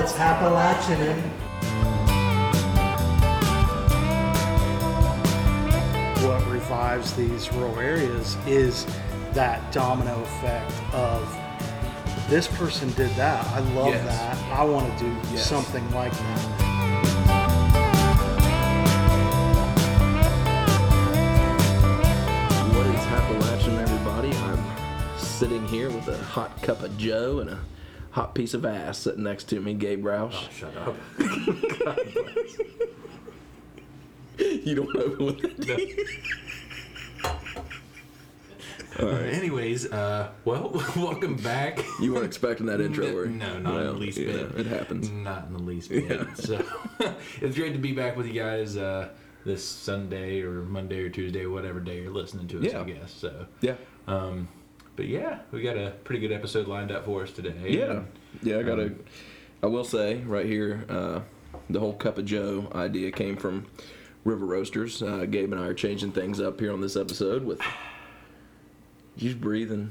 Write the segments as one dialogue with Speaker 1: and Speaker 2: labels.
Speaker 1: it's Appalachian and what revives these rural areas is that domino effect of this person did that. I love
Speaker 2: Yes.
Speaker 1: that. I want to do
Speaker 2: Yes.
Speaker 1: something like that.
Speaker 3: What is Appalachian, everybody? I'm sitting here with a hot cup of Joe and a hot piece of ass sitting next to me, Gabe Roush.
Speaker 2: Shut up.
Speaker 3: You don't open with that. All right.
Speaker 2: Anyways, uh, well, welcome back.
Speaker 3: You weren't expecting that intro, were you?
Speaker 2: no, not in the least
Speaker 3: yeah,
Speaker 2: bit.
Speaker 3: It happens.
Speaker 2: Not in the least bit.
Speaker 3: Yeah.
Speaker 2: So it's great to be back with you guys uh, this Sunday or Monday or Tuesday, whatever day you're listening to us,
Speaker 3: Yeah.
Speaker 2: I guess. So,
Speaker 3: Yeah.
Speaker 2: um, but yeah, we got a pretty good episode lined up for us today.
Speaker 3: Yeah. Yeah, I got to.
Speaker 2: Um,
Speaker 3: I will say right here, uh, the whole cup of Joe idea came from River Roasters. Uh, Gabe and I are changing things up here on this episode with. You breathing.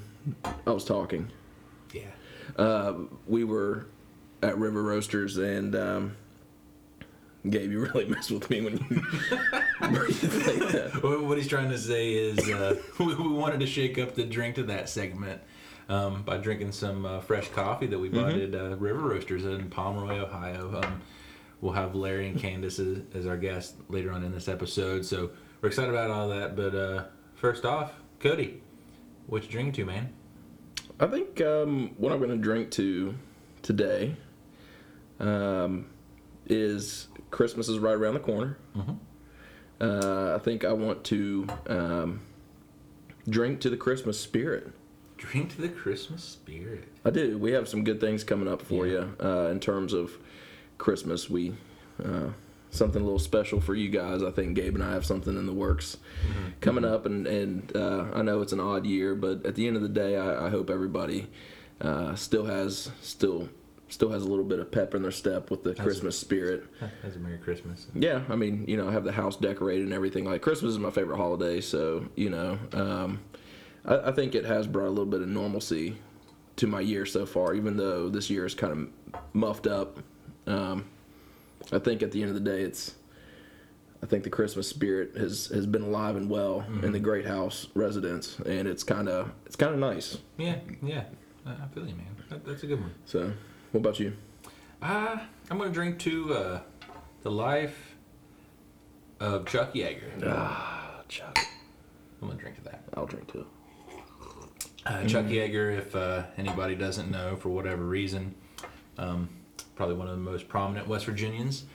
Speaker 3: I was talking.
Speaker 2: Yeah.
Speaker 3: Uh, we were at River Roasters and um, Gabe, you really messed with me when you breathed like that.
Speaker 2: What he's trying to say is uh, we, we wanted to shake up the drink to that segment um, by drinking some uh, fresh coffee that we bought at uh, River Roasters in Pomeroy, Ohio. Um, we'll have Larry and Candace as, as our guests later on in this episode, so we're excited about all that. But uh, first off, Cody, what you drinking to, man?
Speaker 3: I think um, what I'm going to drink to today um, is Christmas is right around the corner. Uh, I think I want to um, drink to the Christmas spirit.
Speaker 2: Drink to the Christmas spirit.
Speaker 3: I do. We have some good things coming up for
Speaker 2: Yeah.
Speaker 3: you uh, in terms of Christmas. We uh, something a little special for you guys. I think Gabe and I have something in the works coming up, and and uh, I know it's an odd year, but at the end of the day, I, I hope everybody uh, still has still still has a little bit of pep in their step with the Christmas spirit.
Speaker 2: That's a Merry Christmas.
Speaker 3: Yeah, I mean, you know, I have the house decorated and everything. Like Christmas is my favorite holiday, so you know, um, I, I think it has brought a little bit of normalcy to my year so far. Even though this year is kind of muffed up, um, I think at the end of the day, it's. I think the Christmas spirit has, has been alive and well in the Great House residence, and it's kind of it's kind of nice.
Speaker 2: Yeah, yeah. I I feel you, man. That, that's a good one.
Speaker 3: So, what about you?
Speaker 2: Uh, I'm going to drink to uh, the life of Chuck Yeager.
Speaker 3: Ah, Chuck.
Speaker 2: I'm going to drink to that.
Speaker 3: I'll drink too.
Speaker 2: Uh, Chuck Yeager, if uh, anybody doesn't know for whatever reason, um, probably one of the most prominent West Virginians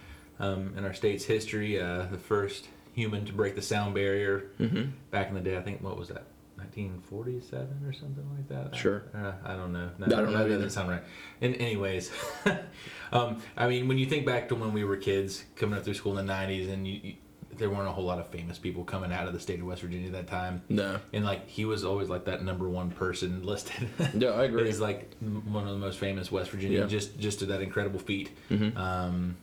Speaker 2: um, in our state's history. Uh, the first human to break the sound barrier
Speaker 3: Mm-hmm.
Speaker 2: back in the day. I think what was that? 1947 or something like that.
Speaker 3: Sure.
Speaker 2: Uh, I don't know. No,
Speaker 3: I don't know
Speaker 2: that doesn't sound right. And anyways, um, I mean, when you think back to when we were kids coming up through school in the 90s, and you, you, there weren't a whole lot of famous people coming out of the state of West Virginia at that time.
Speaker 3: No.
Speaker 2: And like he was always like that number one person listed.
Speaker 3: Yeah, I agree.
Speaker 2: He's like one of the most famous West Virginia,
Speaker 3: Yeah.
Speaker 2: just just to that incredible feat.
Speaker 3: Mhm.
Speaker 2: Um,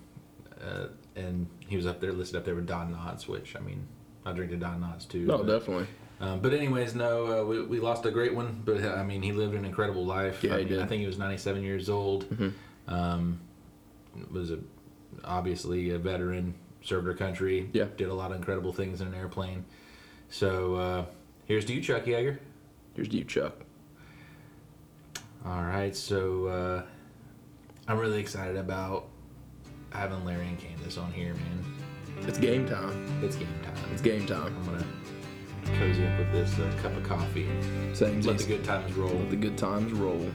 Speaker 2: uh, and he was up there listed up there with Don Knotts, which I mean, I drink to Don Knotts too.
Speaker 3: No,
Speaker 2: but,
Speaker 3: definitely.
Speaker 2: Um, but anyways, no, uh, we, we lost a great one. But uh, I mean, he lived an incredible life.
Speaker 3: Yeah,
Speaker 2: I
Speaker 3: he
Speaker 2: mean,
Speaker 3: did.
Speaker 2: I think he was 97 years old.
Speaker 3: Mhm.
Speaker 2: Um, was a obviously a veteran, served our country.
Speaker 3: Yeah.
Speaker 2: did a lot of incredible things in an airplane. So uh, here's to you, Chuck Yeager.
Speaker 3: Here's to you, Chuck.
Speaker 2: All right, so uh, I'm really excited about having Larry and Candace on here, man.
Speaker 3: It's game time.
Speaker 2: It's game time.
Speaker 3: It's game time.
Speaker 2: I'm gonna cozy up with this uh, cup of coffee and
Speaker 3: Same
Speaker 2: let the good times roll.
Speaker 3: Let the good times roll.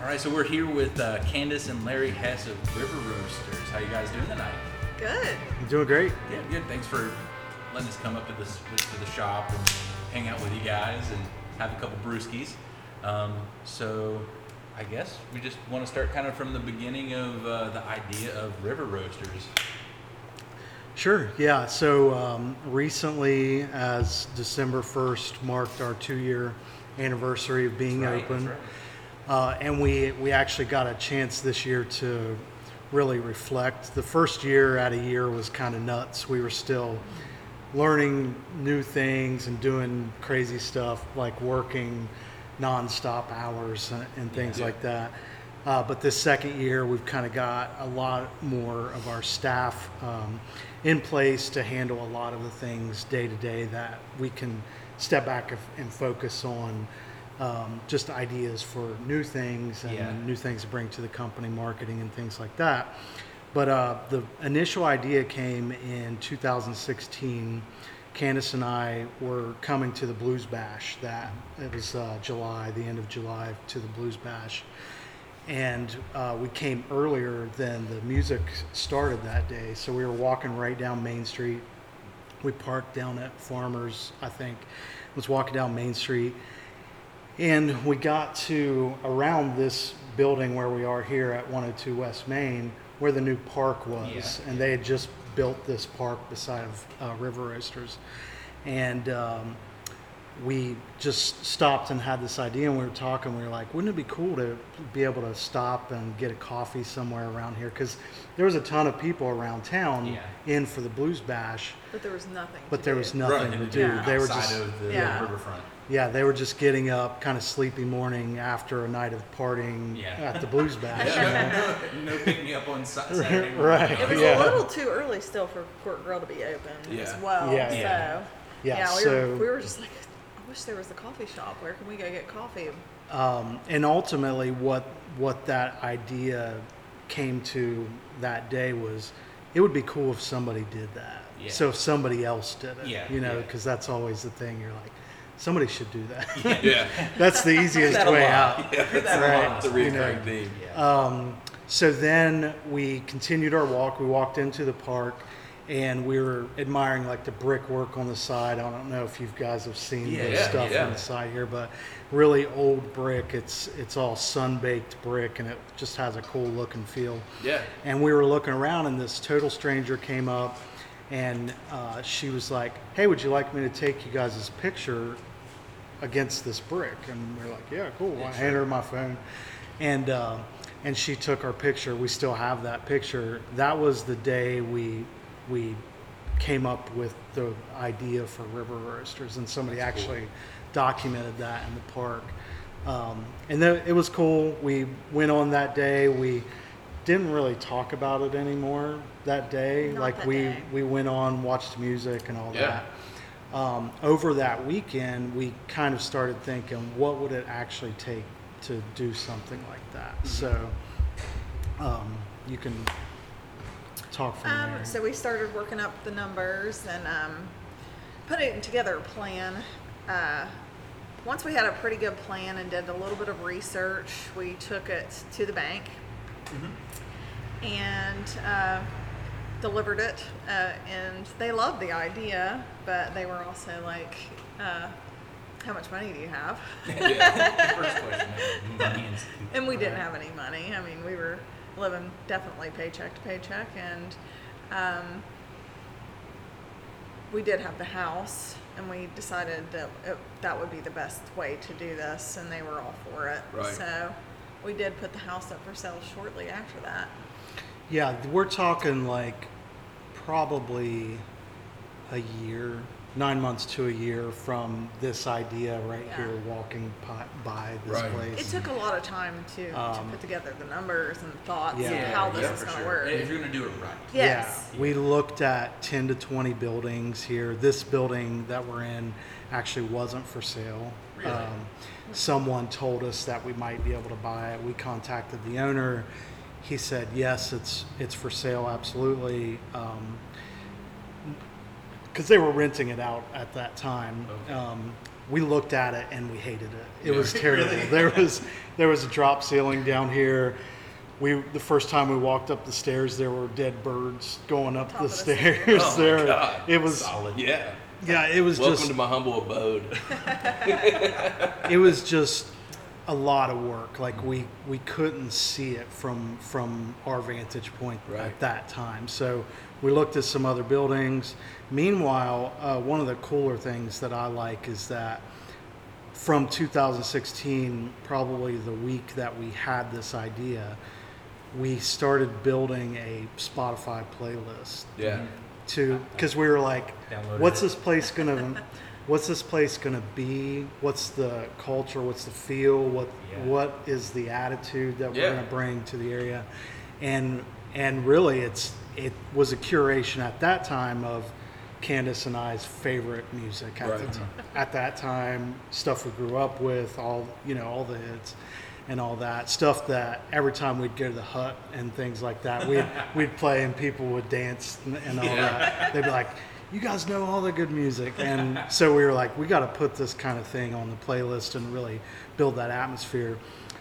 Speaker 2: All right, so we're here with uh, Candace and Larry Hess of River Roasters. How you guys doing tonight?
Speaker 4: Good.
Speaker 1: You're doing great.
Speaker 2: Yeah, good. Thanks for letting us come up to this to the shop and hang out with you guys and have a couple brewskis. Um, so, I guess we just want to start kind of from the beginning of uh, the idea of River Roasters.
Speaker 1: Sure. Yeah. So um, recently, as December 1st marked our two year anniversary of being
Speaker 2: Right,
Speaker 1: open,
Speaker 2: right.
Speaker 1: uh, and we, we actually got a chance this year to really reflect. The first year out of year was kind of nuts. We were still learning new things and doing crazy stuff like working nonstop hours and, and things
Speaker 2: Yeah.
Speaker 1: like that. Uh, but this second year, we've kind of got a lot more of our staff um, in place to handle a lot of the things day to day that we can step back and- focus on um, just ideas for new things and
Speaker 2: Yeah.
Speaker 1: new things to bring to the company, marketing and things like that. But uh, the initial idea came in 2016. Candace and I were coming to the Blues Bash. That it was uh, July, the end of July, to the Blues Bash, and uh, we came earlier than the music started that day. So we were walking right down Main Street. We parked down at Farmers, I think. Was walking down Main Street, and we got to around this building where we are here at 102 West Main, where the new park was,
Speaker 2: Yeah.
Speaker 1: and they had just built this park beside of uh, River Roasters, and um, we just stopped and had this idea, and we were talking. We were like, "Wouldn't it be cool to be able to stop and get a coffee somewhere around here?" Because there was a ton of people around town
Speaker 2: Yeah.
Speaker 1: in for the Blues Bash,
Speaker 4: But there was nothing.
Speaker 1: but
Speaker 4: to
Speaker 1: there
Speaker 4: do.
Speaker 1: was nothing to do.
Speaker 4: Yeah.
Speaker 1: They were
Speaker 2: outside
Speaker 1: just
Speaker 2: of the
Speaker 4: Yeah.
Speaker 2: riverfront.
Speaker 1: Yeah, they were just getting up, kind of sleepy morning after a night of partying
Speaker 2: Yeah.
Speaker 1: at the Blues Bash. you know?
Speaker 2: no, no picking me up on Sa- Saturday morning.
Speaker 1: Right.
Speaker 4: It was
Speaker 1: Yeah.
Speaker 4: a little too early still for Court Grill to be open as
Speaker 3: Yeah.
Speaker 4: well.
Speaker 1: Yeah.
Speaker 4: So
Speaker 2: Yeah.
Speaker 1: Yeah,
Speaker 4: we,
Speaker 1: so-
Speaker 4: were, we were just like, I wish there was a coffee shop. Where can we go get coffee?
Speaker 1: Um, and ultimately, what what that idea came to that day was, it would be cool if somebody did that.
Speaker 2: Yeah.
Speaker 1: So if somebody else did it,
Speaker 2: Yeah,
Speaker 1: you know,
Speaker 2: yeah.
Speaker 1: because that's always the thing. You're like, somebody should do that.
Speaker 3: Yeah.
Speaker 1: that's the easiest
Speaker 2: That
Speaker 1: way out.
Speaker 2: Yeah, that a
Speaker 1: Right.
Speaker 3: It's a recurring theme.
Speaker 2: Yeah.
Speaker 1: Um, so then we continued our walk. We walked into the park, and we were admiring like the brickwork on the side. I don't know if you guys have seen
Speaker 2: Yeah,
Speaker 1: the stuff
Speaker 3: yeah.
Speaker 1: on the side here, but really old brick. It's it's all sun baked brick, and it just has a cool look and feel.
Speaker 3: Yeah.
Speaker 1: And we were looking around, and this total stranger came up, and uh, she was like, "Hey, would you like me to take you guys' picture against this brick?" And we are like, "Yeah, cool." I handed her my phone, and uh, and she took our picture. We still have that picture. That was the day we we came up with the idea for River Roasters, and somebody actually documented that in the park. Um, and then it was cool. We went on that day. We didn't really talk about it anymore that day.
Speaker 4: Not
Speaker 1: like
Speaker 4: that
Speaker 1: we
Speaker 4: day.
Speaker 1: we went on, watched music and all
Speaker 3: Yeah.
Speaker 1: that. Um, over that weekend, we kind of started thinking, what would it actually take to do something like that?
Speaker 4: Mm-hmm.
Speaker 1: So um, you can talk from
Speaker 4: Um,
Speaker 1: there.
Speaker 4: so we started working up the numbers and um, putting together a plan. Uh, once we had a pretty good plan and did a little bit of research, we took it to the bank and uh, delivered it. Uh, and they loved the idea, but they were also like, uh, "How much money do you have?"
Speaker 2: yeah. First question. And
Speaker 4: we didn't have any money. I mean, we were living definitely paycheck to paycheck, and um, we did have the house, and we decided that it, that would be the best way to do this, and they were all for it.
Speaker 3: Right.
Speaker 4: So we did put the house up for sale shortly after that.
Speaker 1: Yeah, we're talking like probably a year, nine months to a year from this idea right
Speaker 4: Yeah.
Speaker 1: here, walking by, by this
Speaker 3: Right.
Speaker 4: It took a lot of time to, to
Speaker 1: Um,
Speaker 4: put together the numbers and thoughts
Speaker 1: Yeah.
Speaker 4: of how this
Speaker 2: yeah,
Speaker 4: is
Speaker 2: for
Speaker 4: going to
Speaker 2: sure.
Speaker 4: work.
Speaker 2: If you're gonna do it right.
Speaker 4: Yes.
Speaker 1: Yeah, we looked at 10 to 20 buildings here. This building that we're in actually wasn't for sale.
Speaker 2: Really?
Speaker 1: Um, someone told us that we might be able to buy it. We contacted the owner. He said, yes, it's, it's for sale, absolutely. Um, because they were renting it out at that time.
Speaker 2: Okay.
Speaker 1: Um, we looked at it and we hated it. It
Speaker 2: Yeah.
Speaker 1: was terrible.
Speaker 2: Really?
Speaker 1: There was there was a drop ceiling down here. We the first time we walked up the stairs, there were dead birds going up
Speaker 4: Top
Speaker 1: the
Speaker 4: of the
Speaker 1: stairs.
Speaker 4: stairs.
Speaker 3: Oh my
Speaker 1: there,
Speaker 3: God.
Speaker 1: it was
Speaker 2: Solid.
Speaker 3: Yeah.
Speaker 1: Yeah, it was just
Speaker 3: Welcome
Speaker 1: just
Speaker 3: to my humble abode.
Speaker 1: it was just a lot of work. Like we we couldn't see it from from our vantage point
Speaker 3: Right.
Speaker 1: at that time. So we looked at some other buildings. Meanwhile, uh, one of the cooler things that I like is that from 2016, probably the week that we had this idea, we started building a Spotify playlist
Speaker 3: Yeah.
Speaker 1: To because we were like,
Speaker 5: Downloaded
Speaker 1: what's
Speaker 5: it.
Speaker 1: this place gonna, what's this place gonna be? What's the culture? What's the feel? What
Speaker 5: Yeah.
Speaker 1: what is the attitude that
Speaker 3: Yeah.
Speaker 1: we're gonna bring to the area? And and really, it's it was a curation at that time of Candace and I's favorite music at the
Speaker 3: Right.
Speaker 1: t- at that time, stuff we grew up with, all you know, all the hits and all that stuff that every time we'd go to the hut and things like that, we'd we'd play and people would dance and, and all that. They'd be like, "You guys know all the good music," and so we were like, "We got to put this kind of thing on the playlist and really build that atmosphere."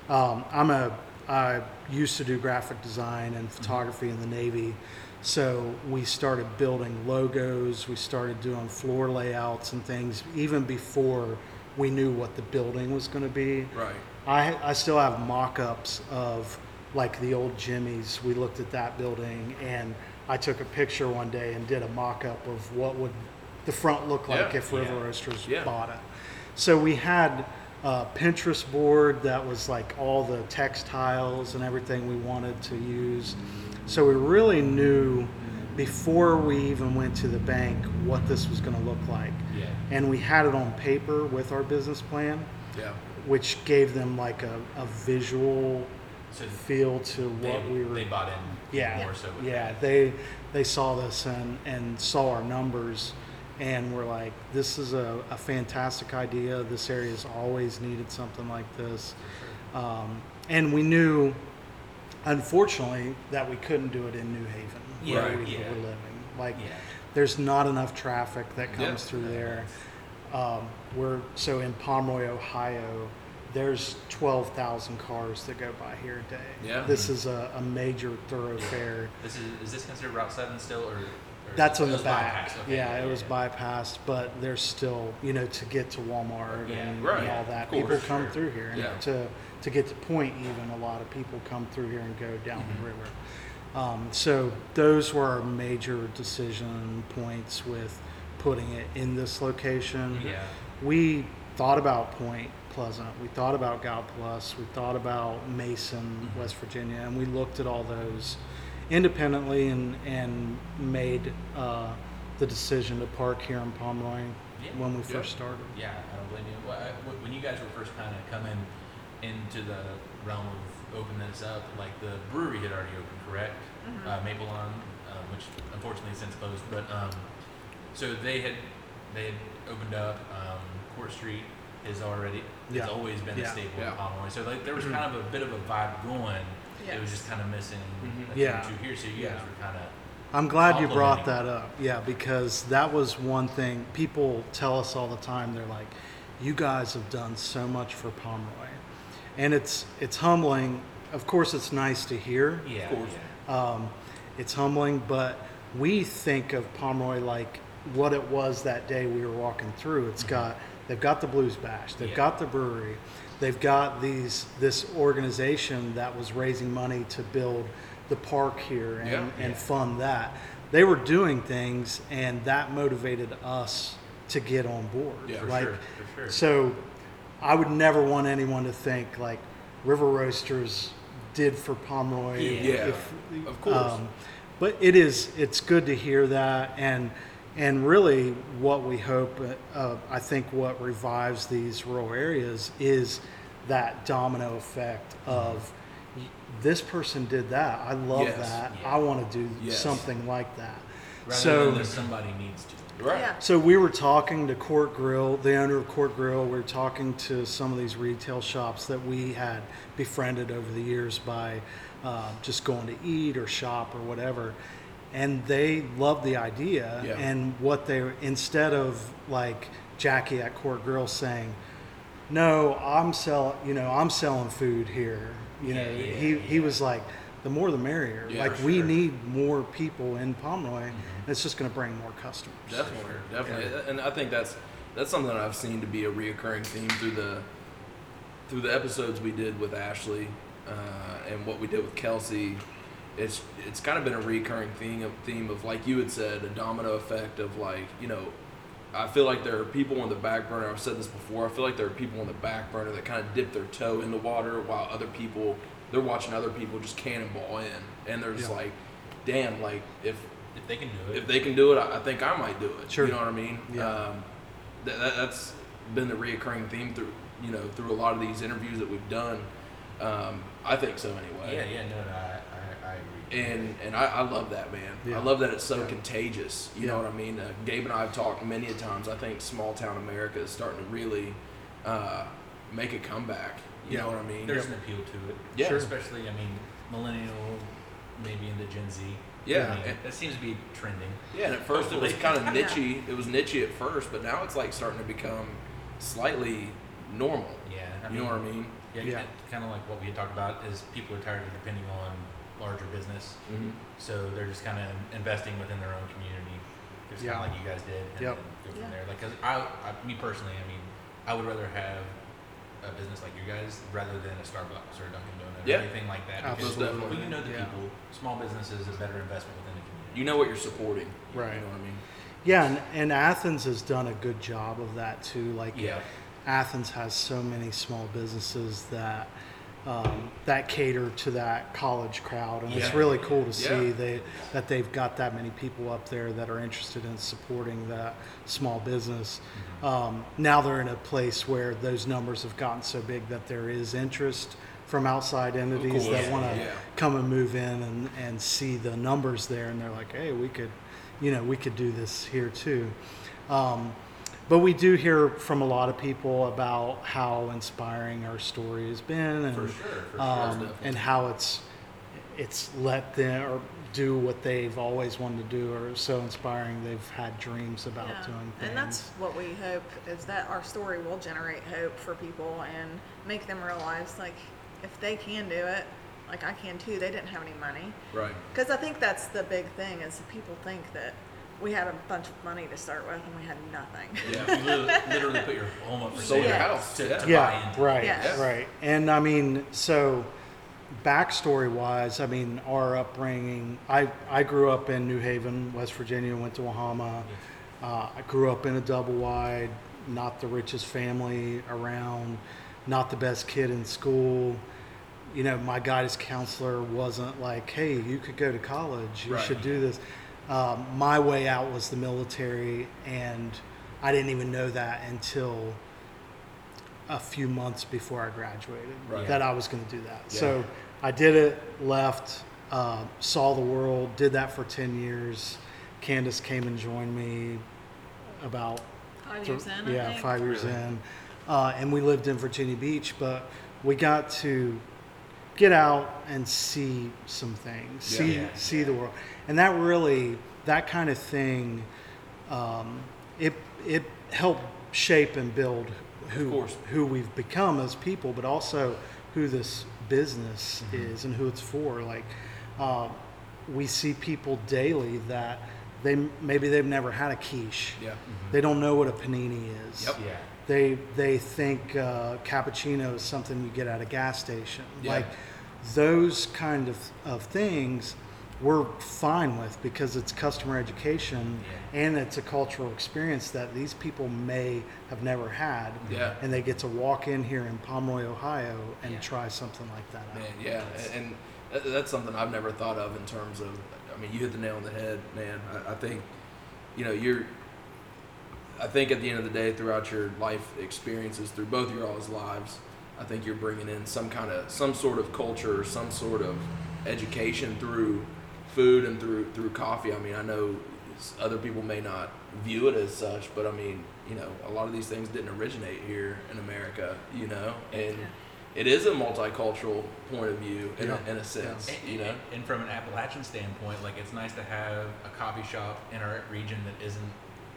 Speaker 1: Um, I'm a I used to do graphic design and photography in the Navy. So we started building logos, we started doing floor layouts and things even before we knew what the building was going to be.
Speaker 3: Right.
Speaker 1: I, I still have mock-ups of like the old Jimmy's. We looked at that building and I took a picture one day and did a mock-up of what would the front look like
Speaker 3: Yeah.
Speaker 1: if River
Speaker 5: Yeah.
Speaker 1: Roasters
Speaker 3: Yeah.
Speaker 1: bought it. So we had a Pinterest board that was like all the textiles and everything we wanted to use. So we really knew before we even went to the bank what this was going to look like.
Speaker 5: Yeah.
Speaker 1: And we had it on paper with our business plan
Speaker 3: Yeah.
Speaker 1: Which gave them like a, a visual
Speaker 5: So
Speaker 1: feel to
Speaker 5: they,
Speaker 1: what we were.
Speaker 5: they bought in
Speaker 1: yeah,
Speaker 5: more so.
Speaker 1: yeah.
Speaker 5: that.
Speaker 1: They they saw this and and saw our numbers, and were like, "This is a, a fantastic idea. This area's always needed something like this." Um, and we knew, unfortunately, that we couldn't do it in New Haven
Speaker 5: Yeah,
Speaker 1: where we
Speaker 5: yeah.
Speaker 1: were living. Like,
Speaker 5: Yeah.
Speaker 1: there's not enough traffic that comes through there. Um, we're so in Pomeroy, Ohio. There's 12,000 cars that go by here a day.
Speaker 3: Yeah.
Speaker 1: This is a, a major thoroughfare.
Speaker 5: This is is this considered Route Seven still, or, or
Speaker 1: That's on the back.
Speaker 5: Okay,
Speaker 1: yeah, it was bypassed, but there's still, you know, to get to Walmart
Speaker 5: Yeah.
Speaker 1: and,
Speaker 3: Right.
Speaker 1: and all that.
Speaker 3: Of course,
Speaker 1: people come
Speaker 5: sure.
Speaker 1: through here. And
Speaker 3: Yeah.
Speaker 1: to, to get to Point, even, a lot of people come through here and go down
Speaker 5: Mm-hmm.
Speaker 1: the river. Um, so those were our major decision points with putting it in this location.
Speaker 5: Yeah.
Speaker 1: We thought about Point Pleasant. We thought about Gal Plus. We thought about Mason,
Speaker 5: Mm-hmm.
Speaker 1: West Virginia, and we looked at all those independently and and made uh, the decision to park here in Pomeroy
Speaker 5: Yeah.
Speaker 1: when we
Speaker 3: Yeah.
Speaker 1: first started.
Speaker 5: Yeah, I don't blame you. Well, I- When you guys were first kind of coming into the realm of opening this up, like the brewery had already opened, correct? Uh, Maple Lawn, um, which unfortunately has since closed, but um, so they had they had opened up. Um, Court Street is already
Speaker 1: Yeah.
Speaker 5: always been
Speaker 1: Yeah.
Speaker 5: a staple
Speaker 3: Yeah.
Speaker 5: in Pomeroy. So like there was kind of a bit of a vibe going. It was just kind of missing
Speaker 3: Mhm.
Speaker 5: a thing
Speaker 1: Yeah.
Speaker 5: two here. So you guys were kind of
Speaker 1: I'm glad you brought that up. Yeah, because that was one thing people tell us all the time. They're like, "You guys have done so much for Pomeroy," and it's it's humbling. Of course, it's nice to hear.
Speaker 5: yeah,
Speaker 3: course.
Speaker 5: yeah.
Speaker 1: Um, it's humbling, but we think of Pomeroy like what it was that day we were walking through. It's mm-hmm. got they've got the Blues Bash, they've
Speaker 5: Yeah.
Speaker 1: got the brewery, they've got these this organization that was raising money to build the park here and,
Speaker 3: Yeah.
Speaker 1: and fund that. They were doing things, and that motivated us to get on board.
Speaker 3: Yeah, for
Speaker 1: like,
Speaker 5: sure, sure.
Speaker 1: So, I would never want anyone to think like River Roasters did for Pomeroy.
Speaker 5: Yeah.
Speaker 3: Yeah, of course.
Speaker 1: Um, but it is it's good to hear that and and really what we hope uh, I think what revives these rural areas is that domino effect of this person did that. I love
Speaker 3: Yes.
Speaker 1: that.
Speaker 5: Yeah.
Speaker 1: I want to do
Speaker 3: Yes.
Speaker 1: something like that.
Speaker 5: Rather
Speaker 1: so
Speaker 5: than somebody needs to.
Speaker 3: Right.
Speaker 4: Yeah.
Speaker 1: so we were talking to Court Grill, the owner of Court Grill. We were talking to some of these retail shops that we had befriended over the years by uh, just going to eat or shop or whatever, and they loved the idea.
Speaker 3: Yeah.
Speaker 1: And what they instead of like Jackie at Court Grill saying, "No, I'm sell, you know, I'm selling food here." You know,
Speaker 5: Yeah, yeah,
Speaker 1: he he was like, "The more the merrier."
Speaker 3: Yeah,
Speaker 1: like we
Speaker 3: sure.
Speaker 1: need more people in Pomeroy. and It's just going to bring more customers.
Speaker 3: Definitely,
Speaker 5: sure.
Speaker 3: definitely, and I think that's that's something that I've seen to be a reoccurring theme through the through the episodes we did with Ashley uh, and what we did with Kelsey. It's it's kind of been a recurring theme of theme of like you had said, a domino effect of like you know. I feel like there are people on the back burner. I've said this before. I feel like there are people on the back burner that kind of dip their toe in the water while other people they're watching other people just cannonball in, and they're just
Speaker 1: Yeah.
Speaker 3: like, damn, like if
Speaker 2: If they can do it.
Speaker 3: if they can do it, I I think I might do it.
Speaker 1: Sure.
Speaker 3: You know what I mean?
Speaker 1: Yeah.
Speaker 3: Um, that, that, that's been the reoccurring theme through you know through a lot of these interviews that we've done. Um, I think so anyway.
Speaker 2: yeah, yeah, no, no, I, I, I agree.
Speaker 3: And and I, I love that man.
Speaker 1: Yeah.
Speaker 3: I love that it's so
Speaker 1: Yeah.
Speaker 3: contagious. You
Speaker 1: Yeah.
Speaker 3: know what I mean? Uh, Gabe and I have talked many a times. I think small town America is starting to really uh, make a comeback. You know what I mean?
Speaker 2: There's an appeal to it.
Speaker 3: Yeah. Sure.
Speaker 2: Especially, I mean, millennial, maybe into Gen Z.
Speaker 3: Yeah,
Speaker 2: I mean, that seems to be trending.
Speaker 3: Yeah, and at first it was kind of
Speaker 4: Yeah.
Speaker 3: nichey. It was nichey at first, but now it's like starting to become slightly normal.
Speaker 2: Yeah. I
Speaker 3: You know what I mean?
Speaker 2: Yeah,
Speaker 1: Yeah.
Speaker 2: kind of like what we had talked about is people are tired of depending on larger business,
Speaker 3: Mm-hmm.
Speaker 2: so they're just kind of investing within their own community, just kind
Speaker 1: Yeah.
Speaker 2: of like you guys did, and
Speaker 1: Yep.
Speaker 2: go from
Speaker 4: Yeah.
Speaker 2: there. Like, cause I, I, me personally, I mean, I would rather have a business like you guys rather than a Starbucks or a Dunkin' Donuts
Speaker 3: Yeah.
Speaker 2: or anything like that. Because
Speaker 3: Absolutely.
Speaker 2: when you know the
Speaker 1: Yeah.
Speaker 2: people, small business is a better investment within the community.
Speaker 3: You know what you're supporting.
Speaker 1: Right.
Speaker 3: You know what I mean?
Speaker 1: Yeah, and, and Athens has done a good job of that too. Like,
Speaker 2: Yeah.
Speaker 1: Athens has so many small businesses that um, that cater to that college crowd, and it's really cool to see
Speaker 3: Yeah.
Speaker 1: they, that they've got that many people up there that are interested in supporting that small business. Um, now they're in a place where those numbers have gotten so big that there is interest from outside entities that want to
Speaker 3: Yeah.
Speaker 1: come and move in and, and see the numbers there, and they're like, hey, we could, you know, we could do this here too. Um, but we do hear from a lot of people about how inspiring our story has been, and
Speaker 2: For sure, for sure.
Speaker 1: um,
Speaker 3: definitely.
Speaker 1: and how it's it's let them or do what they've always wanted to do, or so inspiring they've had dreams about
Speaker 4: Yeah.
Speaker 1: doing things.
Speaker 4: And that's what we hope is that our story will generate hope for people and make them realize like if they can do it, like I can too. They didn't have any money.
Speaker 3: Right.
Speaker 4: Because I think that's the big thing is people think that we had a bunch of money to start with and we had nothing.
Speaker 3: Yeah.
Speaker 2: You literally, literally put your home up for
Speaker 3: Sold
Speaker 2: sale
Speaker 3: your
Speaker 4: Yeah.
Speaker 3: house.
Speaker 2: to,
Speaker 3: yeah.
Speaker 2: to buy
Speaker 1: yeah,
Speaker 2: into.
Speaker 1: right,
Speaker 4: Yes.
Speaker 1: right. And I mean, so backstory wise, I mean, our upbringing. I I grew up in New Haven, West Virginia. Went to Wahama. Uh, I grew up in a double wide, not the richest family around, not the best kid in school. You know, my guidance counselor wasn't like, "Hey, you could go to college. You
Speaker 3: Right.
Speaker 1: should do this." Um, my way out was the military, and I didn't even know that until a few months before I graduated
Speaker 3: Right.
Speaker 1: that I was going to do that.
Speaker 3: Yeah.
Speaker 1: So I did it, left, uh, saw the world, did that for 10 years. Candace came and joined me about
Speaker 4: Five
Speaker 1: th-
Speaker 4: years in, I
Speaker 1: yeah,
Speaker 4: think.
Speaker 1: five years in. Uh, and we lived in Virginia Beach, but we got to get out and see some things,
Speaker 3: Yeah.
Speaker 1: see
Speaker 2: Yeah,
Speaker 1: see the world, and that really that kind of thing, um, it it helped shape and build who who we've become as people, but also who this business
Speaker 3: Mm-hmm.
Speaker 1: is and who it's for. Like uh, we see people daily that they maybe they've never had a quiche.
Speaker 3: Yeah.
Speaker 1: They don't know what a panini is.
Speaker 3: Yep.
Speaker 2: Yeah.
Speaker 1: They they think uh, cappuccino is something you get at a gas station.
Speaker 3: Yeah.
Speaker 1: Like those kind of, of things we're fine with because it's customer education and it's a cultural experience that these people may have never had.
Speaker 3: Yeah.
Speaker 1: And they get to walk in here in Pomeroy, Ohio and
Speaker 2: Yeah.
Speaker 1: try something like that out.
Speaker 3: Man, yeah, and, and that's something I've never thought of in terms of. I mean, you hit the nail on the head, man. I, I think, you know, you're. I think at the end of the day, throughout your life experiences, through both your all's lives, I think you're bringing in some kind of some sort of culture, or some sort of education through food and through through coffee. I mean, I know other people may not view it as such, but I mean, you know, a lot of these things didn't originate here in America, you know, and it is a multicultural point of view in,
Speaker 1: Yeah.
Speaker 3: a, in a sense,
Speaker 2: And,
Speaker 3: you know.
Speaker 2: and from an Appalachian standpoint, like it's nice to have a coffee shop in our region that isn't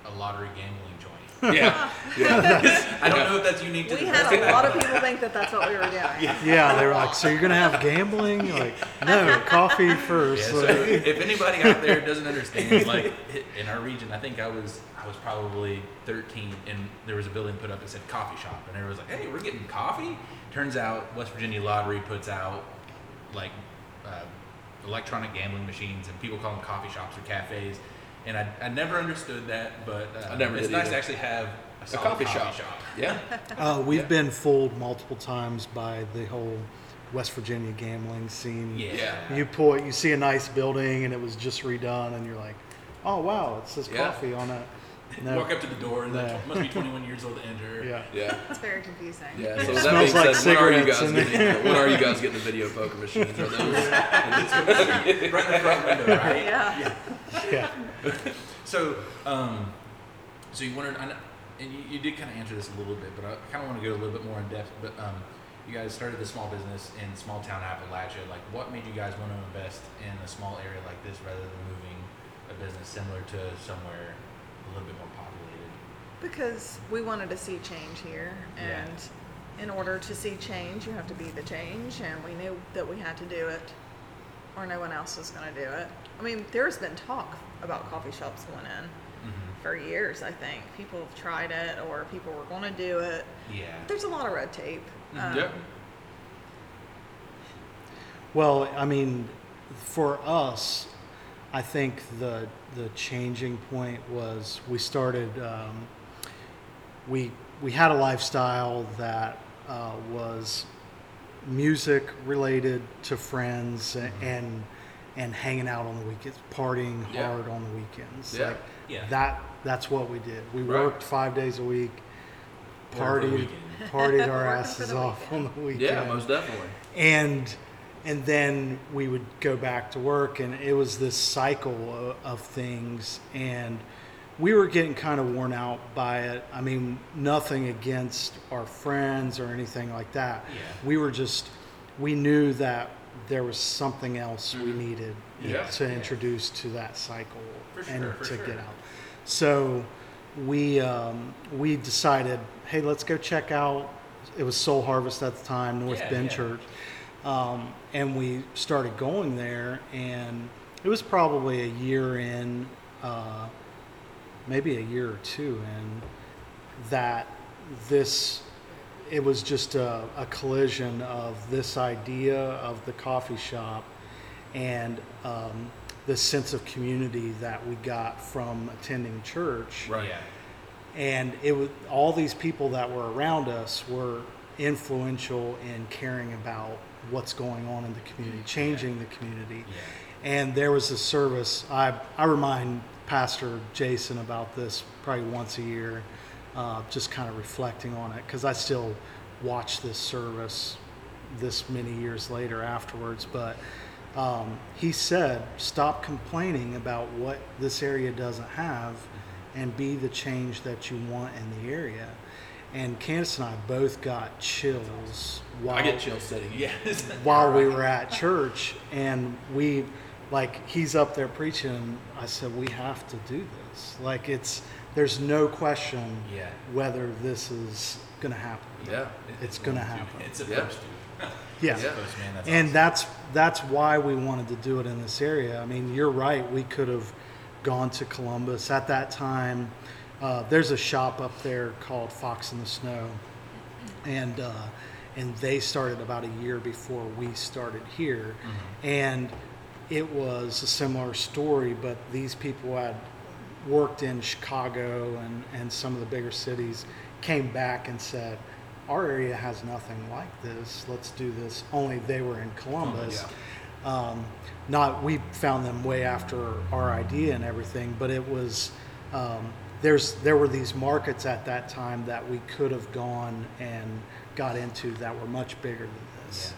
Speaker 2: a lottery gambling joint.
Speaker 3: Yeah, yeah,
Speaker 2: I don't know if that's unique to
Speaker 4: We
Speaker 2: the
Speaker 4: had
Speaker 2: rest
Speaker 4: a lot of people think that that's what we were doing.
Speaker 1: Yeah, they were like, "So you're gonna have gambling?" Like, no, coffee
Speaker 2: Yeah,
Speaker 1: first.
Speaker 2: so
Speaker 1: Like,
Speaker 2: if anybody out there doesn't understand, like in our region, I think I was I was probably 13, and there was a building put up that said coffee shop, and everyone was like, "Hey, we're getting coffee." Turns out West Virginia Lottery puts out like uh, electronic gambling machines, and people call them coffee shops or cafes. And I, I never understood that, but uh,
Speaker 3: I never
Speaker 2: it's nice
Speaker 3: either.
Speaker 2: to actually have a,
Speaker 3: a
Speaker 2: solid
Speaker 3: coffee, shop. shop. Yeah,
Speaker 1: Uh, we've
Speaker 3: Yeah.
Speaker 1: been fooled multiple times by the whole West Virginia gambling scene.
Speaker 5: Yeah.
Speaker 3: Yeah.
Speaker 1: You pull it, you see a nice building and it was just redone, and you're like, oh wow, it says
Speaker 3: Yeah.
Speaker 1: coffee on it. No.
Speaker 5: Walk up to the door and
Speaker 1: No.
Speaker 5: like, must be 21 years old to enter.
Speaker 1: Yeah.
Speaker 3: Yeah.
Speaker 4: It's very confusing.
Speaker 3: Yeah, so
Speaker 1: It
Speaker 3: that being
Speaker 1: smells like
Speaker 3: said, when are you guys getting? When are you guys getting the video poker machines? Are those?
Speaker 5: right in the front window, right?
Speaker 4: Yeah.
Speaker 1: Yeah.
Speaker 5: So, um, so you wanted, I know, and you, you did kind of answer this a little bit, but I kind of want to go a little bit more in depth. But um, you guys started the small business in small town Appalachia. Like, what made you guys want to invest in a small area like this rather than moving a business similar to somewhere a little bit more populated?
Speaker 4: Because we wanted to see change here,
Speaker 5: Yeah.
Speaker 4: and in order to see change, you have to be the change, and we knew that we had to do it, or no one else was going to do it. I mean, there's been talk about coffee shops going in
Speaker 5: Mm-hmm.
Speaker 4: for years. I think people have tried it, or people were going to do it.
Speaker 5: Yeah.
Speaker 4: There's a lot of red tape. Um,
Speaker 3: Yeah.
Speaker 1: Well, I mean, for us, I think the the changing point was we started. Um, we we had a lifestyle that uh, was music related to friends a- and and hanging out on the weekends, partying
Speaker 3: Yeah.
Speaker 1: hard on the weekends.
Speaker 3: Yeah.
Speaker 1: Like
Speaker 5: Yeah.
Speaker 1: that that's what we did. We
Speaker 3: Right.
Speaker 1: worked five days a week,
Speaker 5: Work for
Speaker 1: partied partied our asses
Speaker 4: the
Speaker 1: off on the weekend
Speaker 3: Yeah, most definitely.
Speaker 1: and and then we would go back to work and it was this cycle of, of things and we were getting kind of worn out by it i mean nothing against our friends or anything like that
Speaker 5: Yeah.
Speaker 1: we were just we knew that there was something else we needed
Speaker 3: Mm-hmm. Yeah.
Speaker 1: to introduce to that cycle
Speaker 5: For
Speaker 1: and
Speaker 5: for
Speaker 1: to
Speaker 5: sure.
Speaker 1: get out so we um, we decided hey let's go check out it was soul harvest at the time north
Speaker 5: Yeah,
Speaker 1: bend
Speaker 5: yeah.
Speaker 1: church um, and we started going there and it was probably a year in uh, maybe a year or two in that this it was just a, a collision of this idea of the coffee shop and um, the sense of community that we got from attending church
Speaker 3: Right.
Speaker 5: Yeah.
Speaker 1: and it was all these people that were around us were influential in caring about what's going on in the community, changing the community.
Speaker 5: Yeah.
Speaker 1: And there was a service. I I remind Pastor Jason about this probably once a year, uh, just kind of reflecting on it because I still watch this service this many years later afterwards. But um, he said, "Stop complaining about what this area doesn't have, and be the change that you want in the area." And Candace and I both got chills while
Speaker 3: I get chills sitting.
Speaker 5: Yeah.
Speaker 1: while we were at church and we like he's up there preaching i said we have to do this like it's there's no question
Speaker 5: Yeah.
Speaker 1: whether this is gonna happen
Speaker 3: Yeah.
Speaker 1: It's gonna happen.
Speaker 5: It's supposed to.
Speaker 1: yeah,
Speaker 5: It's to, man. That's
Speaker 1: and
Speaker 5: awesome.
Speaker 1: that's that's why we wanted to do it in this area i mean you're right we could have gone to columbus at that time uh, there's a shop up there called fox in the snow and uh, and they started about a year before we started here, and it was a similar story. But these people had worked in Chicago and and some of the bigger cities, came back and said, "Our area has nothing like this. Let's do this." Only they were in Columbus. Um, not we found them way after our idea and everything, but it was um, there's there were these markets at that time that we could have gone and got into that were much bigger than this.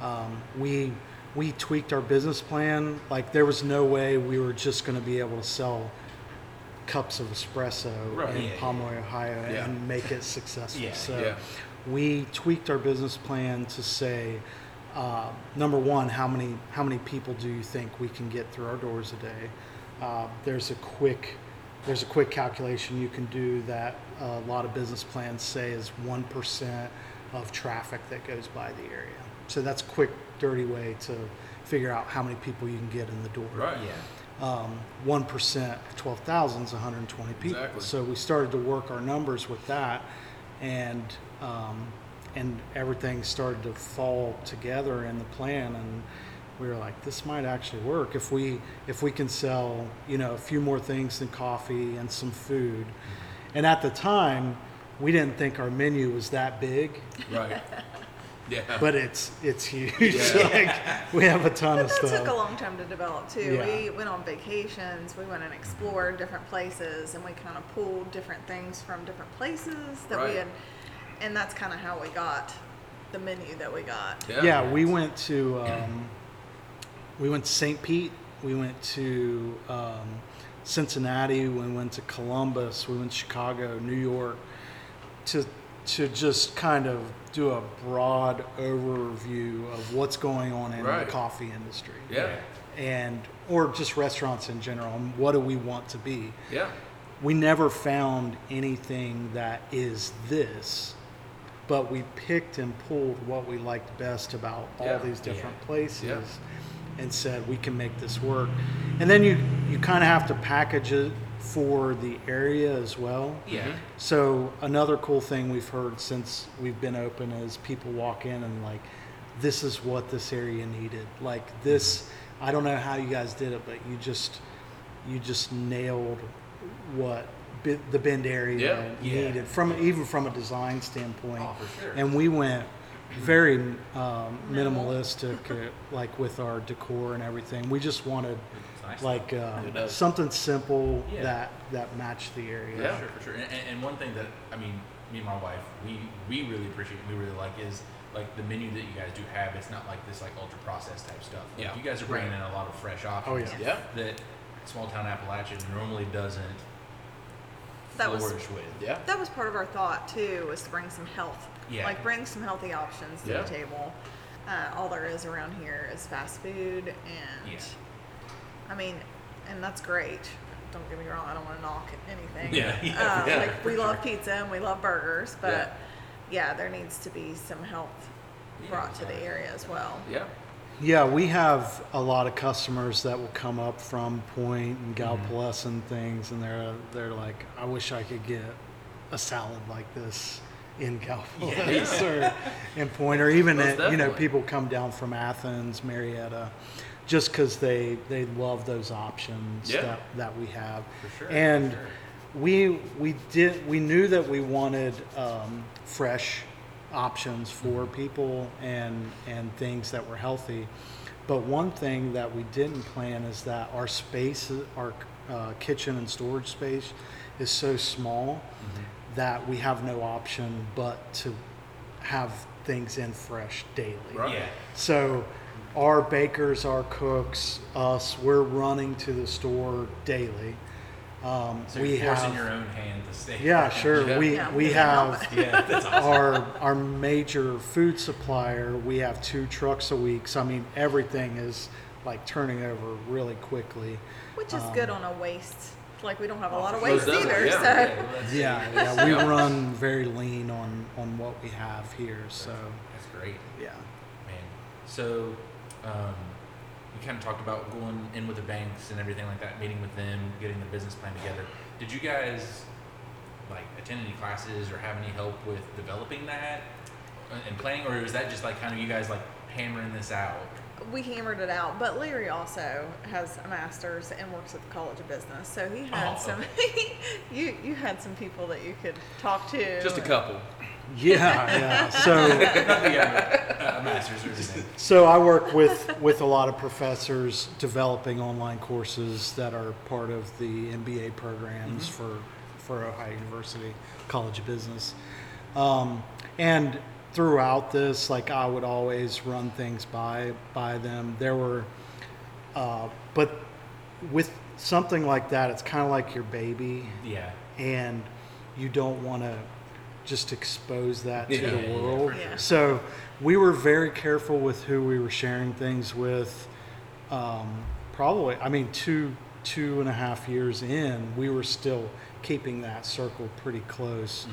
Speaker 1: Um, we we tweaked our business plan. Like there was no way we were just going to be able to sell cups of espresso
Speaker 3: Right.
Speaker 1: in
Speaker 5: Yeah, yeah,
Speaker 1: Pomeroy, Ohio,
Speaker 3: Yeah.
Speaker 1: and make it successful.
Speaker 5: Yeah,
Speaker 1: so
Speaker 3: yeah.
Speaker 1: we tweaked our business plan to say, uh, number one, how many how many people do you think we can get through our doors a day? Uh, there's a quick there's a quick calculation you can do that a lot of business plans say is one percent of traffic that goes by the area. So that's a quick, dirty way to figure out how many people you can get in the door
Speaker 3: Right.
Speaker 5: Yeah.
Speaker 1: Um, 1% of 12,000 is 120 people.
Speaker 3: Exactly.
Speaker 1: So we started to work our numbers with that, and um, and everything started to fall together in the plan, and we were like, this might actually work if we if we can sell you know a few more things than coffee and some food, and at the time. We didn't think our menu was that big,
Speaker 3: Right.
Speaker 5: Yeah.
Speaker 1: but it's it's huge.
Speaker 3: Yeah.
Speaker 1: like we have a ton of
Speaker 4: That
Speaker 1: stuff.
Speaker 4: took a long time to develop too.
Speaker 1: Yeah.
Speaker 4: We went on vacations, we went and explored different places, and we kind of pulled different things from different places that
Speaker 3: Right.
Speaker 4: we had, and that's kind of how we got the menu that we got.
Speaker 1: yeah, we went to um, we went to St. Pete. We went to um, Cincinnati. We went to Columbus. We went to Chicago, New York, to to just kind of do a broad overview of what's going on in
Speaker 3: Right.
Speaker 1: the coffee industry.
Speaker 3: Yeah.
Speaker 1: And or just restaurants in general. And what do we want to be?
Speaker 3: Yeah.
Speaker 1: we never found anything that is this, but we picked and pulled what we liked best about all these different
Speaker 5: Yeah.
Speaker 1: places
Speaker 3: Yeah.
Speaker 1: and said we can make this work. And then you you kind of have to package it for the area as well.
Speaker 5: Yeah.
Speaker 1: So another cool thing we've heard since we've been open is people walk in and like, this is what this area needed. Like this, I don't know how you guys did it, but you just, you just nailed what Bi- the Bend area
Speaker 3: Yeah.
Speaker 5: Yeah.
Speaker 1: needed from even from a design standpoint.
Speaker 5: Oh, for sure.
Speaker 1: And we went very um,
Speaker 4: Minimal.
Speaker 1: minimalistic, uh, like with our decor and everything. We just wanted
Speaker 5: It's nice.
Speaker 1: like uh,
Speaker 3: does.
Speaker 1: something simple
Speaker 5: Yeah.
Speaker 1: that that matched the area.
Speaker 5: For
Speaker 3: Yeah.
Speaker 5: sure, for sure. And, and- and one thing that I mean, me and my wife, we we really appreciate, and we really like is like the menu that you guys do have. It's not like this like ultra processed type stuff. Like,
Speaker 3: Yeah.
Speaker 5: you guys are bringing in a lot of fresh options.
Speaker 1: Oh, yeah.
Speaker 3: Yeah.
Speaker 5: That small town Appalachia normally doesn't
Speaker 4: That was
Speaker 5: flourish with.
Speaker 3: Yeah.
Speaker 4: that was part of our thought too, was to bring some health,
Speaker 5: Yeah.
Speaker 4: like bring some healthy options to
Speaker 3: Yeah.
Speaker 4: the table. Uh, all there is around here is fast food, and
Speaker 5: Yeah.
Speaker 4: I mean, and that's great. Don't get me wrong, I don't want to knock anything.
Speaker 5: Yeah, yeah,
Speaker 4: Uh,
Speaker 3: yeah,
Speaker 4: like we love pizza and we love burgers, but
Speaker 3: Yeah.
Speaker 4: yeah, there needs to be some health
Speaker 5: Yeah,
Speaker 4: brought to the area as well.
Speaker 3: Yeah.
Speaker 1: Yeah, we have a lot of customers that will come up from Point and Gallipolis and things, and they're they're like, I wish I could get a salad like this in Gallipolis or in Point, or even at, you know people come down from Athens, Marietta, just because they they love those options
Speaker 3: Yeah.
Speaker 1: that that we have,
Speaker 5: For sure, for
Speaker 1: and
Speaker 5: sure.
Speaker 1: we we did we knew that we wanted um, fresh options for people and and things that were healthy but one thing that we didn't plan is that our space our uh, kitchen and storage space is so small that we have no option but to have things in fresh daily
Speaker 3: Right.
Speaker 5: Yeah.
Speaker 1: so our bakers, our cooks, us, we're running to the store daily. Um,
Speaker 5: So
Speaker 1: we
Speaker 5: you're forcing
Speaker 1: have,
Speaker 5: your own hand to stay.
Speaker 1: yeah, sure.
Speaker 3: Yeah.
Speaker 1: We
Speaker 4: Yeah,
Speaker 1: we
Speaker 4: we
Speaker 1: have
Speaker 5: Yeah, awesome.
Speaker 1: our our major food supplier. We have two trucks a week. So I mean, everything is like turning over really quickly.
Speaker 4: Which is
Speaker 1: Um,
Speaker 4: good on a waste. Like we don't have a lot of waste either,
Speaker 3: definitely,
Speaker 4: so
Speaker 3: yeah.
Speaker 5: Yeah, well,
Speaker 1: Yeah, yeah. We run very lean on on what we have here. So
Speaker 5: that's great.
Speaker 1: yeah.
Speaker 5: Man. So, um, you kind of talked about going in with the banks and everything like that, meeting with them, getting the business plan together. Did you guys like attend any classes or have any help with developing that uh, and planning, or was that just like kind of you guys like hammering this out?
Speaker 4: we hammered it out. But Larry also has a master's and works at the College of Business, so he had
Speaker 5: Oh,
Speaker 4: some. you you had some people that you could talk to.
Speaker 3: Just a couple.
Speaker 1: Yeah, yeah. So.
Speaker 5: Not that you have a, a master's or anything.
Speaker 1: So I work with with a lot of professors developing online courses that are part of the MBA programs for for Ohio University College of Business. Um, and throughout this, like I would always run things by by them. There were, uh, but with something like that, it's kind of like your baby,
Speaker 5: Yeah.
Speaker 1: and you don't want to just expose that to
Speaker 3: Yeah,
Speaker 1: the
Speaker 5: yeah, yeah,
Speaker 1: world.
Speaker 4: sure.
Speaker 1: So we were very careful with who we were sharing things with. Um, probably, I mean, two two and a half years in, we were still keeping that circle pretty close.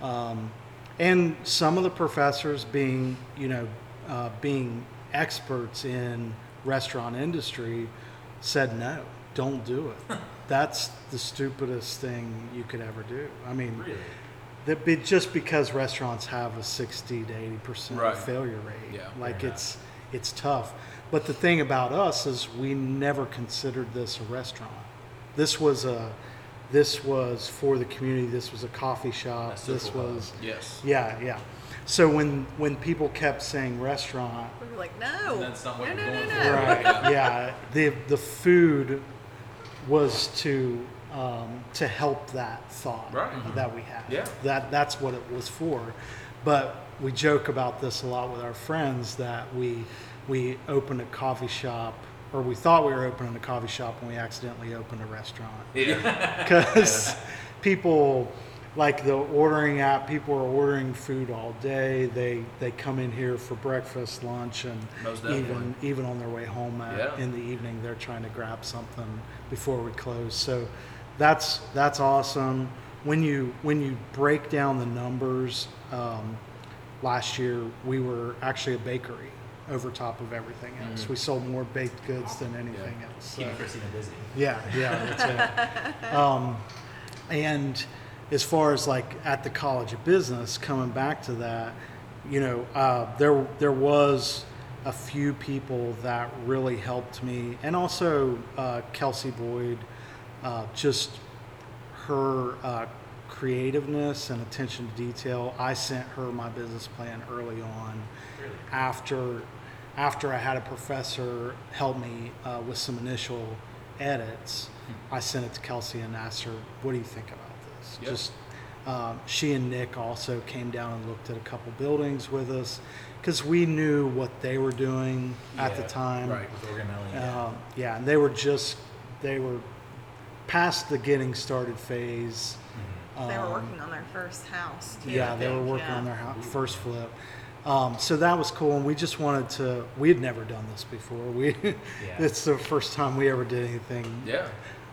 Speaker 1: Um, and some of the professors being, you know, uh, being experts in restaurant industry said no, don't do it. That's the stupidest thing you could ever do. I mean,
Speaker 5: Really?
Speaker 1: That be, just because restaurants have a 60 to 80 percent
Speaker 3: Right.
Speaker 1: failure rate,
Speaker 3: Yeah.
Speaker 1: like
Speaker 5: Fair
Speaker 1: it's it's tough. But the thing about us is we never considered this a restaurant. This was a this was for the community. This was a coffee shop.
Speaker 5: That's
Speaker 1: this
Speaker 5: cool.
Speaker 1: was
Speaker 3: Yes.
Speaker 1: yeah, yeah. So when when people kept saying restaurant,
Speaker 4: We were like, no,
Speaker 2: That's not what
Speaker 4: no,
Speaker 2: we're
Speaker 4: no, no,
Speaker 2: going
Speaker 4: no.
Speaker 2: for.
Speaker 1: right?
Speaker 2: Yeah.
Speaker 1: yeah, the the food was to um, to help that thought
Speaker 3: Right.
Speaker 1: that we had.
Speaker 3: Yeah.
Speaker 1: that that's what it was for. But we joke about this a lot with our friends that we we opened a coffee shop or we thought we were opening a coffee shop and we accidentally opened a restaurant
Speaker 3: Yeah.
Speaker 1: because people like the ordering app people are ordering food all day they they come in here for breakfast lunch and even even on their way home at,
Speaker 3: Yeah.
Speaker 1: in the evening they're trying to grab something before we close so that's that's awesome when you when you break down the numbers um, last year we were actually a bakery over top of everything else
Speaker 3: Mm-hmm.
Speaker 1: we sold more baked goods than anything else so.
Speaker 2: Christina busy.
Speaker 1: Yeah, yeah, that's it. um, and as far as like at the College of Business, coming back to that, you know, uh, there there was a few people that really helped me, and also uh, Kelsey Boyd, uh, just her uh, creativeness and attention to detail. I sent her my business plan early on
Speaker 2: Really?
Speaker 1: after after I had a professor help me uh, with some initial edits, I sent it to Kelsey and asked her, "What do you think about this?"
Speaker 3: Yep.
Speaker 1: Just um, she and Nick also came down and looked at a couple buildings with us because we knew what they were doing at the time.
Speaker 3: right.
Speaker 2: With Organelli. Yeah.
Speaker 1: Um, yeah, and they were just they were past the getting started phase.
Speaker 4: They were
Speaker 1: Um,
Speaker 4: working on their first house. Too,
Speaker 1: yeah,
Speaker 4: I
Speaker 1: they were
Speaker 4: think,
Speaker 1: working
Speaker 4: yeah.
Speaker 1: on their hou- first flip. Um, so that was cool, and we just wanted to. We had never done this before. We, it's the first time we ever did anything
Speaker 3: Yeah.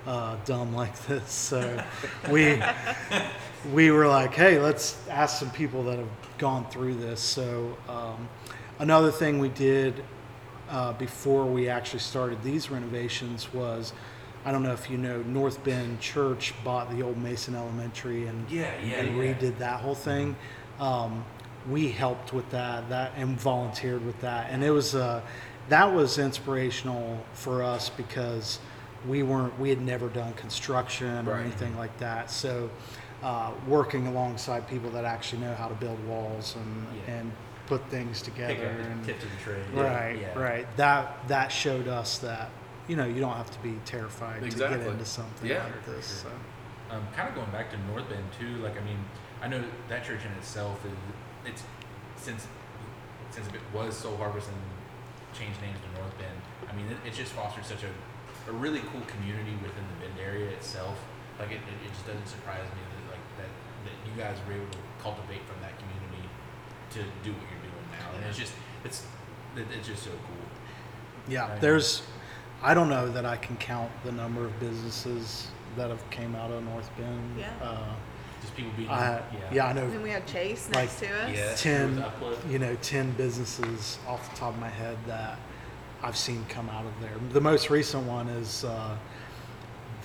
Speaker 1: uh, dumb like this. So we we were like, hey, let's ask some people that have gone through this. So um, another thing we did uh, before we actually started these renovations was, I don't know if you know, North Bend Church bought the old Mason Elementary and
Speaker 2: Yeah, yeah,
Speaker 1: and
Speaker 2: yeah.
Speaker 1: redid that whole thing. Um, we helped with that, that and volunteered with that, and it was uh, that was inspirational for us because we weren't we had never done construction or
Speaker 3: Right.
Speaker 1: anything like that. So uh, working alongside people that actually know how to build walls and
Speaker 2: Yeah.
Speaker 1: and put things together and
Speaker 2: tip to the trade.
Speaker 1: right
Speaker 2: Yeah.
Speaker 1: right that that showed us that you know you don't have to be terrified to get into something
Speaker 3: Yeah.
Speaker 1: like this. So.
Speaker 2: Um, kind of going back to North Bend too. Like, I mean, I know that church in itself is it's since since it was Soul Harvest and changed names to North Bend. I mean, it, it's just fostered such a, a really cool community within the Bend area itself. Like, it, it, it just doesn't surprise me that like that that you guys were able to cultivate from that community to do what you're doing now. And it's just it's it, it's just so cool.
Speaker 1: Yeah,
Speaker 2: Right.
Speaker 1: there's. I don't know that I can count the number of businesses that have came out of North Bend.
Speaker 4: Yeah.
Speaker 1: Uh,
Speaker 2: Just people being
Speaker 1: I, yeah, I know.
Speaker 4: And then
Speaker 1: know
Speaker 4: we had Chase
Speaker 1: Like,
Speaker 4: next to us.
Speaker 2: Yeah.
Speaker 1: ten. You know, ten businesses off the top of my head that I've seen come out of there. The most recent one is uh,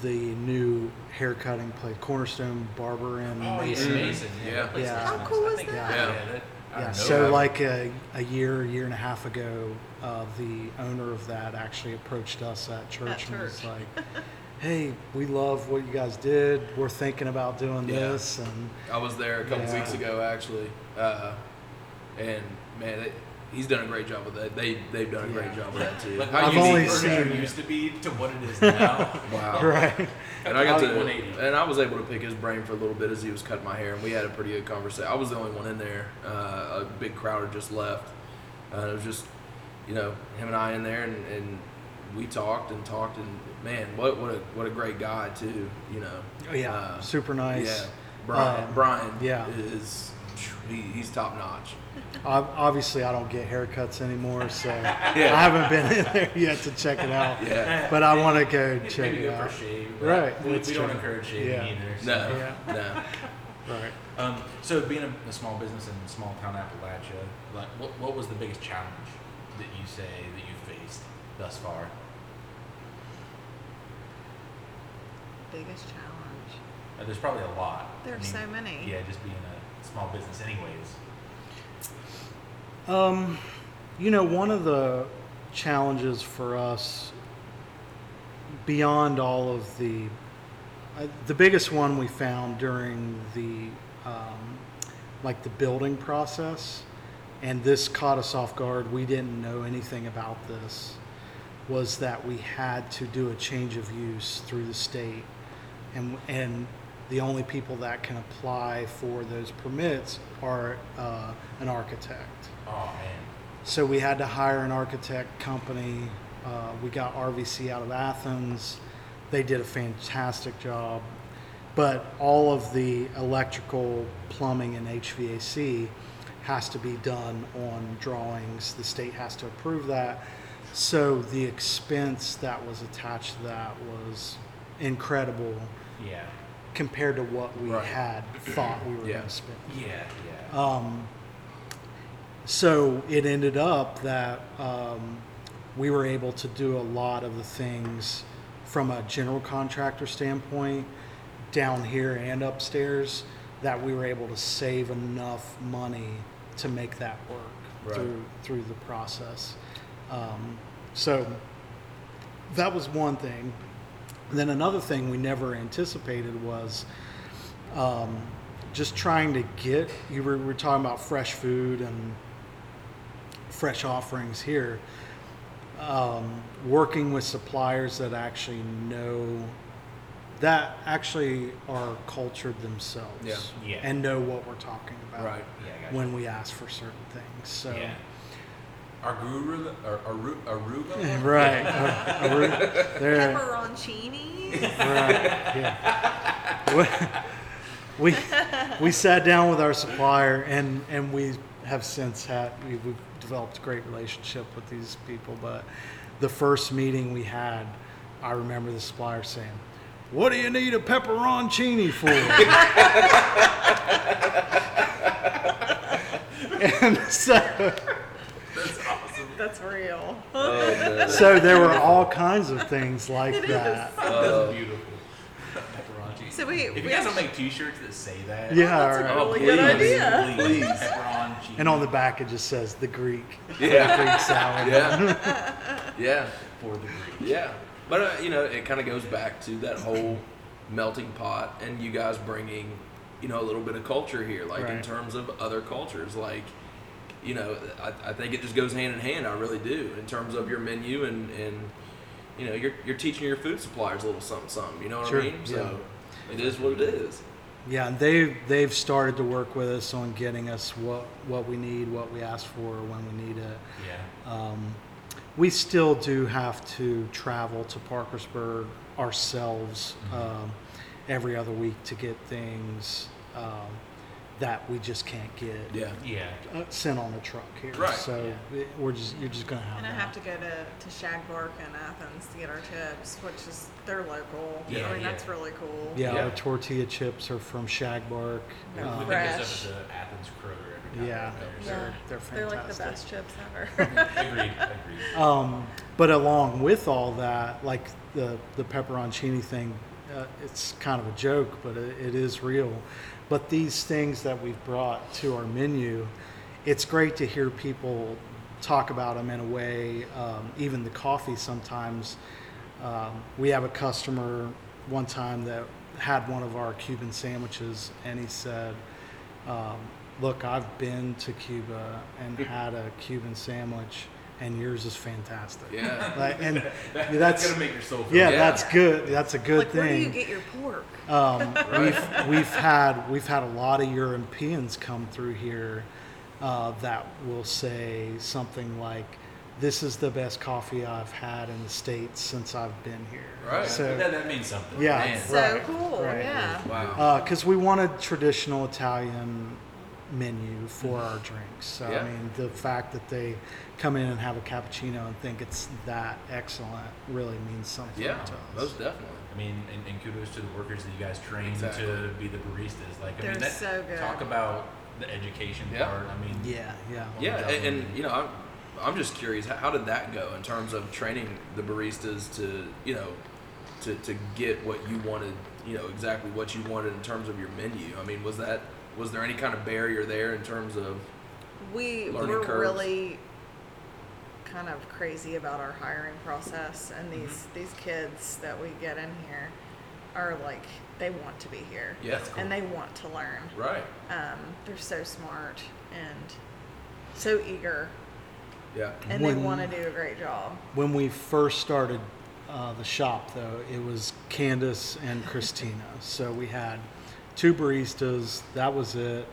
Speaker 1: the new haircutting place, Cornerstone Barber and.
Speaker 2: Oh, yeah,
Speaker 1: Mason.
Speaker 2: Mason. Yeah.
Speaker 3: Yeah.
Speaker 2: that place
Speaker 1: Yeah.
Speaker 2: looks
Speaker 1: How
Speaker 4: cool
Speaker 2: I
Speaker 4: is that?
Speaker 3: Yeah.
Speaker 2: that- I
Speaker 1: Yeah,
Speaker 2: don't
Speaker 1: so like a, a year, year and a half ago, uh, the owner of that actually approached us at church and was
Speaker 4: church.
Speaker 1: like, "Hey, we love what you guys did. We're thinking about doing
Speaker 3: Yeah.
Speaker 1: this." And
Speaker 3: I was there a couple
Speaker 1: Yeah.
Speaker 3: weeks ago actually, uh, and man, it, he's done a great job with that. They they've done a great
Speaker 1: Yeah.
Speaker 3: job with that too.
Speaker 2: Like,
Speaker 3: How
Speaker 1: I've
Speaker 3: unique
Speaker 1: only
Speaker 3: is
Speaker 2: Furniture
Speaker 3: that?
Speaker 2: used to be to what it is now.
Speaker 3: Wow.
Speaker 1: right,
Speaker 3: And I got to,
Speaker 2: 180.
Speaker 3: and I was able to pick his brain for a little bit as he was cutting my hair, and we had a pretty good conversation. I was the only one in there. Uh, a big crowd had just left. Uh, it was just, you know, him and I in there, and, and we talked and talked, and man, what what a what a great guy too. You know.
Speaker 1: Oh, yeah,
Speaker 3: Uh,
Speaker 1: super nice.
Speaker 3: Yeah. Brian.
Speaker 1: Um,
Speaker 3: Brian.
Speaker 1: yeah.
Speaker 3: Is he, he's top notch.
Speaker 1: Obviously, I don't get haircuts anymore, so I haven't been in there yet to check it out.
Speaker 3: Yeah.
Speaker 1: But I want to go check
Speaker 2: Maybe
Speaker 1: it
Speaker 2: go for
Speaker 1: out.
Speaker 2: shave.
Speaker 1: Right,
Speaker 2: We,
Speaker 1: that's
Speaker 2: we don't
Speaker 1: true.
Speaker 2: encourage shaving
Speaker 1: Yeah.
Speaker 2: either. So.
Speaker 3: No.
Speaker 1: Yeah.
Speaker 3: No.
Speaker 1: Right.
Speaker 2: Um, so being a, a small business in small town Appalachia, like what, what was the biggest challenge that you say that you faced thus far?
Speaker 4: Biggest challenge.
Speaker 2: Uh, there's probably a lot. I
Speaker 4: There's
Speaker 2: mean,
Speaker 4: so many.
Speaker 2: Yeah, just being a small business, anyways.
Speaker 1: Um, you know, one of the challenges for us, beyond all of the, uh, the biggest one we found during the um, like the building process, and this caught us off guard. We didn't know anything about this. Was that we had to do a change of use through the state, and and the only people that can apply for those permits are uh, an architect.
Speaker 5: Oh man.
Speaker 1: So we had to hire an architect company. Uh, we got RVC out of Athens. They did a fantastic job. But all of the electrical, plumbing, and HVAC has to be done on drawings. The state has to approve that. So the expense that was attached to that was incredible
Speaker 5: Yeah.
Speaker 1: Compared to what we
Speaker 3: Right.
Speaker 1: had thought we were
Speaker 3: Yeah.
Speaker 1: going to spend.
Speaker 5: Yeah. Yeah.
Speaker 1: Um, so it ended up that um, we were able to do a lot of the things from a general contractor standpoint down here and upstairs that we were able to save enough money to make that work
Speaker 3: Right.
Speaker 1: through through the process. Um, so that was one thing. Then another thing we never anticipated was um, just trying to get you were, were talking about fresh food and fresh offerings here um, working with suppliers that actually know that actually are cultured themselves
Speaker 3: Yeah.
Speaker 5: Yeah.
Speaker 1: and know what we're talking about
Speaker 3: Right.
Speaker 5: Yeah.
Speaker 1: When we ask for certain things so
Speaker 5: Yeah. Arugula or Aru- Aruba?
Speaker 1: right we're- there-
Speaker 4: Pepperoncini.
Speaker 1: Right. Yeah. we, we we sat down with our supplier and and we have since had we, we've developed a great relationship with these people. But the first meeting we had, I remember the supplier saying, "What do you need a pepperoncini for?" and so.
Speaker 4: That's real.
Speaker 1: So there were all kinds of things like
Speaker 4: It is.
Speaker 1: that.
Speaker 5: That's beautiful. Pepperoncini.
Speaker 4: So we-
Speaker 5: If
Speaker 4: we
Speaker 5: you guys don't
Speaker 4: actually-
Speaker 5: make T-shirts that say that,
Speaker 1: Yeah,
Speaker 4: That's a
Speaker 1: right.
Speaker 3: Oh,
Speaker 4: really good
Speaker 3: please.
Speaker 4: idea.
Speaker 5: please, pepperoncini.
Speaker 1: And on the back it just says the Greek.
Speaker 3: Yeah.
Speaker 1: Greek salad.
Speaker 3: Yeah. yeah.
Speaker 5: for the Greek.
Speaker 3: Yeah, but uh, you know, it kind of goes back to that whole melting pot, and you guys bringing, you know, a little bit of culture here, like in
Speaker 1: Right.
Speaker 3: terms of other cultures. Like, you know, I, I think it just goes hand in hand. I really do, in terms of your menu and and you know, you're you're teaching your food suppliers a little something, something. You know what
Speaker 1: Sure,
Speaker 3: I mean? So
Speaker 1: yeah.
Speaker 3: it is what it is.
Speaker 1: Yeah, and they've they've started to work with us on getting us what what we need, what we ask for when we need it.
Speaker 5: Yeah.
Speaker 1: Um, we still do have to travel to Parkersburg ourselves um, every other week to get things um, that we just can't get
Speaker 3: Yeah.
Speaker 5: Yeah.
Speaker 1: uh, sent on a truck here.
Speaker 3: Right.
Speaker 1: So it, we're just you're just gonna have
Speaker 4: And I
Speaker 1: that.
Speaker 4: have to go to, to Shagbark in Athens to get our chips, which is they're local.
Speaker 5: Yeah,
Speaker 4: I mean
Speaker 5: yeah.
Speaker 4: that's really cool.
Speaker 1: yeah,
Speaker 3: Yeah.
Speaker 1: our tortilla chips are from Shagbark.
Speaker 5: We
Speaker 1: Uh,
Speaker 5: pick
Speaker 4: Fresh.
Speaker 5: this up at the Athens Kroger every time.
Speaker 1: Yeah.
Speaker 5: we're
Speaker 4: Yeah.
Speaker 5: there,
Speaker 1: They're
Speaker 4: They're like the best chips ever.
Speaker 5: so- Agreed. Agreed.
Speaker 1: Um, but along with all that, like the the pepperoncini thing, uh, it's kind of a joke, but it, it is real. But these things that we've brought to our menu, it's great to hear people talk about them in a way. Um, even the coffee sometimes. Um, we have a customer one time that had one of our Cuban sandwiches, and he said, um, "Look, I've been to Cuba and had a Cuban sandwich, and yours is fantastic."
Speaker 3: Yeah.
Speaker 1: Like, and
Speaker 5: That-
Speaker 1: that's
Speaker 5: gonna make your soul feel
Speaker 1: yeah,
Speaker 3: Yeah.
Speaker 1: that's good. That's a good
Speaker 4: like where do you
Speaker 1: thing.
Speaker 4: get your pork?
Speaker 1: Um, we've we've had we've had a lot of Europeans come through here uh, that will say something like, "This is the best coffee I've had in the states since I've been here."
Speaker 3: Right.
Speaker 1: So
Speaker 5: that, that means something.
Speaker 1: yeah,
Speaker 3: Man.
Speaker 4: So
Speaker 1: right,
Speaker 4: cool,
Speaker 1: right.
Speaker 4: yeah.
Speaker 3: Wow.
Speaker 1: because we wanted traditional Italian menu for our mm-hmm. drinks. So
Speaker 3: Yeah.
Speaker 1: I mean, the fact that they come in and have a cappuccino and think it's that excellent really means something
Speaker 3: yeah.
Speaker 1: to us.
Speaker 3: Most definitely.
Speaker 5: I mean, and, and kudos to the workers that you guys train
Speaker 3: Exactly.
Speaker 5: to be the baristas. Like, I
Speaker 4: They're
Speaker 5: mean, that,
Speaker 4: so good.
Speaker 5: talk about the education
Speaker 3: Yeah.
Speaker 5: part. I mean,
Speaker 1: yeah, yeah.
Speaker 3: Oh,
Speaker 5: yeah,
Speaker 3: and, and you know, I'm, I'm just curious, how, how did that go in terms of training the baristas to, you know, to, to get what you wanted, you know, exactly what you wanted in terms of your menu? I mean, was that, was there any kind of barrier there in terms of,
Speaker 4: We
Speaker 3: Learning
Speaker 4: we're
Speaker 3: curves.
Speaker 4: really kind of crazy about our hiring process and these
Speaker 3: Mm-hmm.
Speaker 4: these kids that we get in here. are like they want to be here.
Speaker 2: Yeah, cool.
Speaker 4: And they want to learn.
Speaker 2: Right.
Speaker 4: Um, they're so smart and so eager,
Speaker 2: Yeah.
Speaker 4: and
Speaker 1: When-
Speaker 4: they want to do a great job.
Speaker 1: When we first started uh, the shop, though, it was Candace and Christina. so we had two baristas. That was it.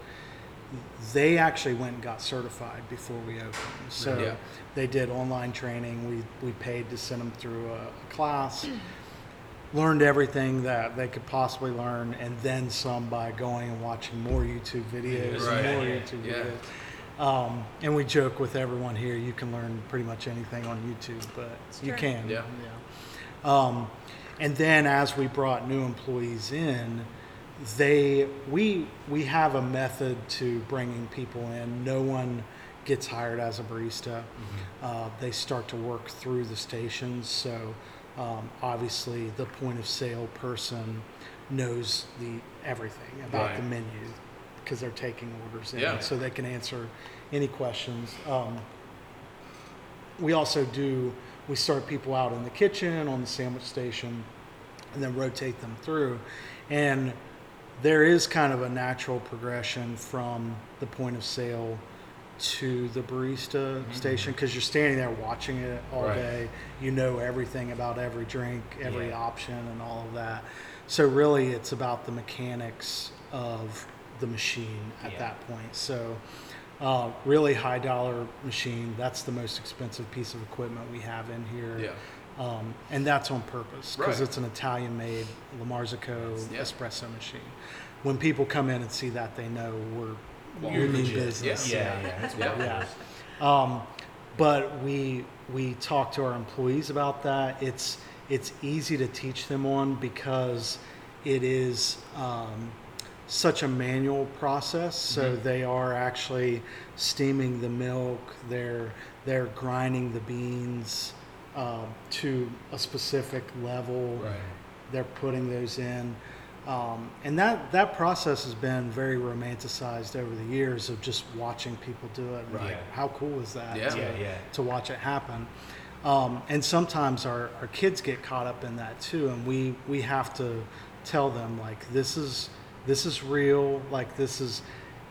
Speaker 1: They actually went and got certified before we opened. So
Speaker 2: Yeah.
Speaker 1: they did online training. We, we paid to send them through a, a class. Learned everything that they could possibly learn, and then some by going and watching more YouTube videos
Speaker 2: Right.
Speaker 1: and more
Speaker 5: Yeah,
Speaker 1: YouTube
Speaker 2: yeah.
Speaker 1: videos. Um, and we joke with everyone here, you can learn pretty much anything on YouTube, but you
Speaker 4: true.
Speaker 1: can.
Speaker 2: Yeah.
Speaker 1: yeah. Um, and then as we brought new employees in, they we we have a method to bringing people in. No one gets hired as a barista. Uh, they start to work through the stations. So um, obviously, the point of sale person knows the everything about
Speaker 2: Right.
Speaker 1: the menu because they're taking orders in,
Speaker 2: Yeah.
Speaker 1: so they can answer any questions. Um, we also do we start people out in the kitchen on the sandwich station and then rotate them through and there is kind of a natural progression from the point of sale to the barista station because you're standing there watching it all
Speaker 2: Right.
Speaker 1: day you know everything about every drink every
Speaker 5: Yeah.
Speaker 1: option and all of that so really it's about the mechanics of the machine at
Speaker 5: Yeah.
Speaker 1: that point so uh, really high dollar machine. That's the most expensive piece of equipment we have in here.
Speaker 2: Yeah.
Speaker 1: Um, and that's on purpose because
Speaker 2: Right.
Speaker 1: it's an Italian made La Marzocco
Speaker 2: Yeah.
Speaker 1: espresso machine. When people come in and see that, they know we're,
Speaker 5: Well,
Speaker 1: we
Speaker 5: you're
Speaker 1: mean business.
Speaker 5: Yeah, yeah. That's what
Speaker 2: Yeah.
Speaker 1: Um, but we we talk to our employees about that. It's it's easy to teach them on because it is um, such a manual process. So they are actually steaming the milk. They're they're grinding the beans um, to a specific level
Speaker 2: Right.
Speaker 1: they're putting those in. Um, and that, that process has been very romanticized over the years of just watching people do it.
Speaker 2: Right.
Speaker 1: Like, how cool is that
Speaker 2: Yeah.
Speaker 1: to,
Speaker 5: Yeah, yeah.
Speaker 1: to watch it happen? Um, and sometimes our, our kids get caught up in that too, and we, we have to tell them like this is this is real. Like this is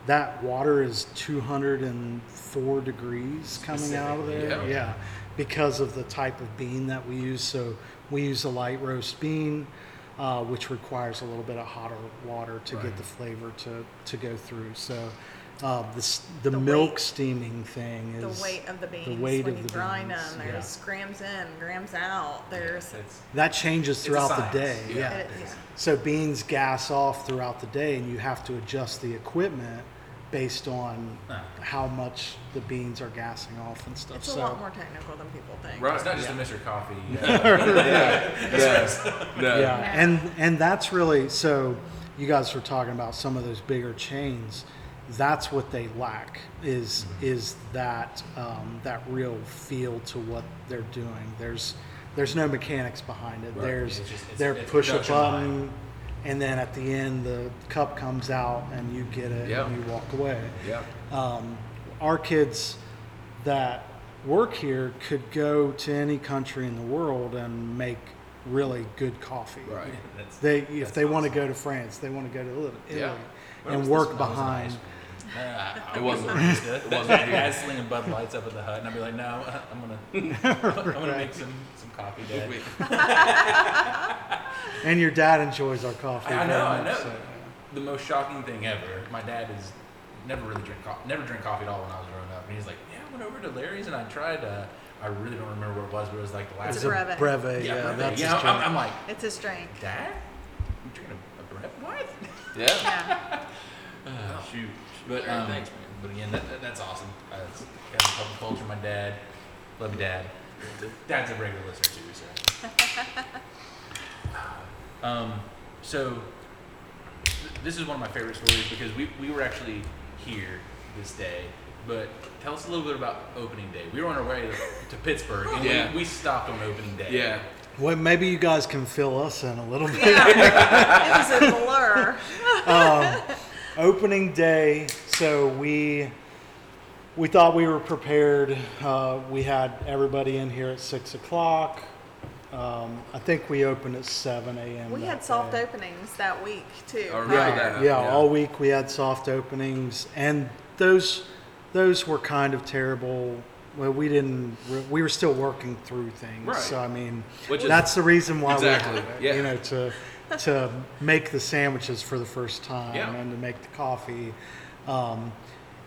Speaker 1: that water is 204 degrees coming out of there.
Speaker 2: Specifically,
Speaker 1: yeah, because of the type of bean that we use. So we use a light roast bean, uh, which requires a little bit of hotter water to
Speaker 2: Right.
Speaker 1: get the flavor to, to go through. So uh, this, the,
Speaker 4: The
Speaker 1: milk
Speaker 4: weight-
Speaker 1: steaming thing is The
Speaker 4: weight of the beans The
Speaker 1: weight
Speaker 4: when
Speaker 1: of
Speaker 4: you
Speaker 1: the
Speaker 4: grind
Speaker 1: beans,
Speaker 4: them. There's grams in, grams out. There's
Speaker 5: It's,
Speaker 1: that changes throughout the day.
Speaker 2: Yeah.
Speaker 1: yeah.
Speaker 4: it- yeah.
Speaker 1: So beans gas off throughout the day, and you have to adjust the equipment based on
Speaker 5: Ah.
Speaker 1: how much the beans are gassing off and stuff.
Speaker 4: It's a
Speaker 1: so
Speaker 4: lot more technical than people think.
Speaker 2: Right.
Speaker 5: it's not just a Mr. Coffee. uh,
Speaker 3: yeah. No.
Speaker 1: yeah, and and that's really so. You guys were talking about some of those bigger chains. That's what they lack is is that um, that real feel to what they're doing. There's there's no mechanics behind it.
Speaker 2: Right.
Speaker 1: There's
Speaker 5: It's just- it's-
Speaker 1: they're
Speaker 5: it's
Speaker 1: push a
Speaker 5: production
Speaker 1: button,
Speaker 5: line.
Speaker 1: And then at the end the cup comes out and you get it
Speaker 2: Yeah.
Speaker 1: and you walk away.
Speaker 2: Yeah.
Speaker 1: Um, our kids that work here could go to any country in the world and make really good coffee.
Speaker 2: Right.
Speaker 5: That's,
Speaker 1: They, if
Speaker 5: that's
Speaker 1: they want to go to France, they want to go to Italy,
Speaker 2: Yeah.
Speaker 1: And work
Speaker 5: this when I was in high
Speaker 1: behind.
Speaker 5: school? Nah, I
Speaker 3: It wasn't-
Speaker 5: wouldn't barista.
Speaker 3: it
Speaker 5: That
Speaker 3: wasn't-
Speaker 5: guy's slinging Bud Lights up at the hut, and I'd be like, no, I'm gonna, I'm gonna make some some coffee, Dad.
Speaker 1: And your dad enjoys our coffee.
Speaker 5: I
Speaker 1: very
Speaker 5: know, I know.
Speaker 1: so,
Speaker 5: The most shocking thing ever. My dad is never really drink coffee, never drink coffee at all when I was growing up, and he's like, yeah, I went over to Larry's and I tried. Uh, I really don't remember what it was, but it was like the last.
Speaker 4: It's
Speaker 1: It's
Speaker 4: a
Speaker 1: a
Speaker 4: breve.
Speaker 1: breve. Yeah,
Speaker 5: breve.
Speaker 1: that's
Speaker 5: yeah.
Speaker 1: his
Speaker 5: I'm,
Speaker 1: drink.
Speaker 5: I'm like,
Speaker 4: It's his drink.
Speaker 5: Dad, you drinking a, a breve? What?
Speaker 3: Yeah.
Speaker 4: Yeah.
Speaker 5: Uh, shoot. But
Speaker 3: Larry,
Speaker 5: um,
Speaker 3: thanks, man.
Speaker 5: But again, that, that, that's awesome. Uh, it's got the public culture. My dad, love you, Dad. Dad's a regular listener too. So. um, so th- this is one of my favorite stories because we we were actually here this day. But tell us a little bit about opening day. We were on our way to, to Pittsburgh, and
Speaker 3: Yeah.
Speaker 5: we, we stopped on opening day.
Speaker 3: Yeah.
Speaker 1: Well, maybe you guys can fill us in a little bit.
Speaker 4: it was a blur.
Speaker 1: um, opening day. So we we thought we were prepared. Uh, we had everybody in here at six o'clock. Um, I think we opened at 7 a.m.
Speaker 4: We
Speaker 1: that
Speaker 4: had soft
Speaker 1: day.
Speaker 4: openings that week too.
Speaker 3: I remember
Speaker 1: Yeah,
Speaker 3: that,
Speaker 1: yeah,
Speaker 3: yeah.
Speaker 1: all week we had soft openings, and those those were kind of terrible. Well, we didn't. We were still working through things.
Speaker 3: Right.
Speaker 1: So I mean,
Speaker 3: Which is-
Speaker 1: that's the reason why
Speaker 3: Exactly,
Speaker 1: we have it.
Speaker 3: yeah.
Speaker 1: You know, to to make the sandwiches for the first time
Speaker 3: Yeah.
Speaker 1: and to make the coffee. Um,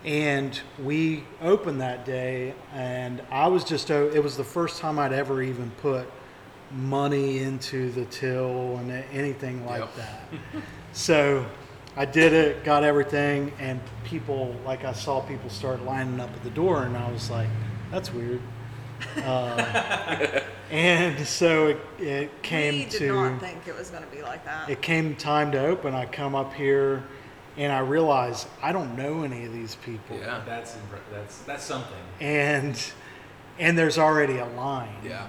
Speaker 1: and we opened that day, and I was just. o- It was the first time I'd ever even put money into the till and anything like
Speaker 3: Yep.
Speaker 1: that. so I did it, got everything, and people, like I saw people start lining up at the door, and I was like, that's weird. Uh, and so it, it came
Speaker 4: we did
Speaker 1: to
Speaker 4: not think it was going to be like that.
Speaker 1: it came time to open. I come up here, and I realize I don't know any of these people,
Speaker 3: Yeah.
Speaker 5: That's impre- that's that's something.
Speaker 1: and and there's already a line.
Speaker 3: Yeah.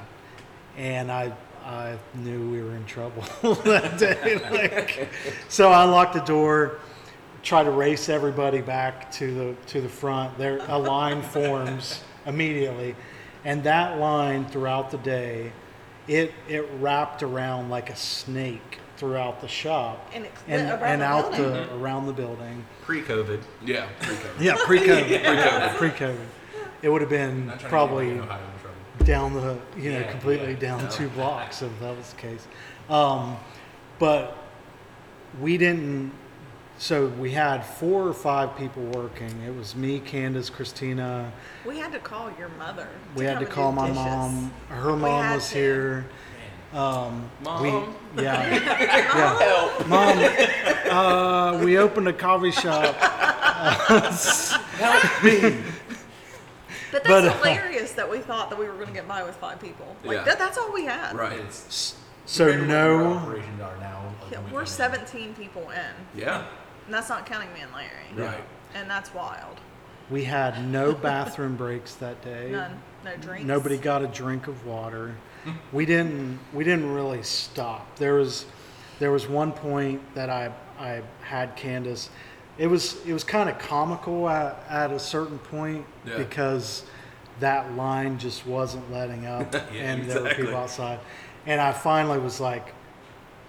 Speaker 1: And I I knew we were in trouble that day. Like, so I unlocked the door, try to race everybody back to the to the front. There a line forms immediately, and that line throughout the day, it it wrapped around like a snake throughout the shop
Speaker 4: And it
Speaker 1: and, and
Speaker 4: the
Speaker 1: out
Speaker 4: building.
Speaker 1: the around the building.
Speaker 2: Pre-COVID.
Speaker 3: Yeah. pre-COVID.
Speaker 1: Yeah, pre-COVID, pre-COVID, pre-COVID. It would have been
Speaker 5: Not to
Speaker 1: probably down the you know
Speaker 5: Yeah,
Speaker 1: completely
Speaker 5: yeah.
Speaker 1: down
Speaker 3: No.
Speaker 1: two blocks if that was the case um, but we didn't so we had four or five people working it was me candace christina
Speaker 4: we had to call your mother.
Speaker 1: we had to call my
Speaker 4: dishes.
Speaker 1: mom her
Speaker 4: We
Speaker 1: mom was
Speaker 4: to.
Speaker 1: here um,
Speaker 3: Mom?
Speaker 1: we, yeah yeah mom uh, we opened a coffee shop
Speaker 4: But that's
Speaker 1: But, uh,
Speaker 4: hilarious that we thought that we were going to get by with five people. Like
Speaker 3: Yeah.
Speaker 4: that, that's all we had.
Speaker 3: Right.
Speaker 5: It's
Speaker 1: so
Speaker 5: compared to what your
Speaker 1: no
Speaker 5: operations are now. like,
Speaker 4: Yeah,
Speaker 5: we
Speaker 4: we're
Speaker 5: come in.
Speaker 4: 17 people in,
Speaker 3: Yeah.
Speaker 4: and that's not counting me and Larry.
Speaker 3: Right.
Speaker 4: And that's wild.
Speaker 1: we had no bathroom breaks that day
Speaker 4: None, no drinks.
Speaker 1: Nobody got a drink of water. we didn't. We didn't really stop. There was, there was one point that I I had Candace. It was it was kind of comical at, at a certain point
Speaker 3: Yeah.
Speaker 1: because that line just wasn't letting up,
Speaker 3: Yeah,
Speaker 1: and there were people outside. And I finally was like,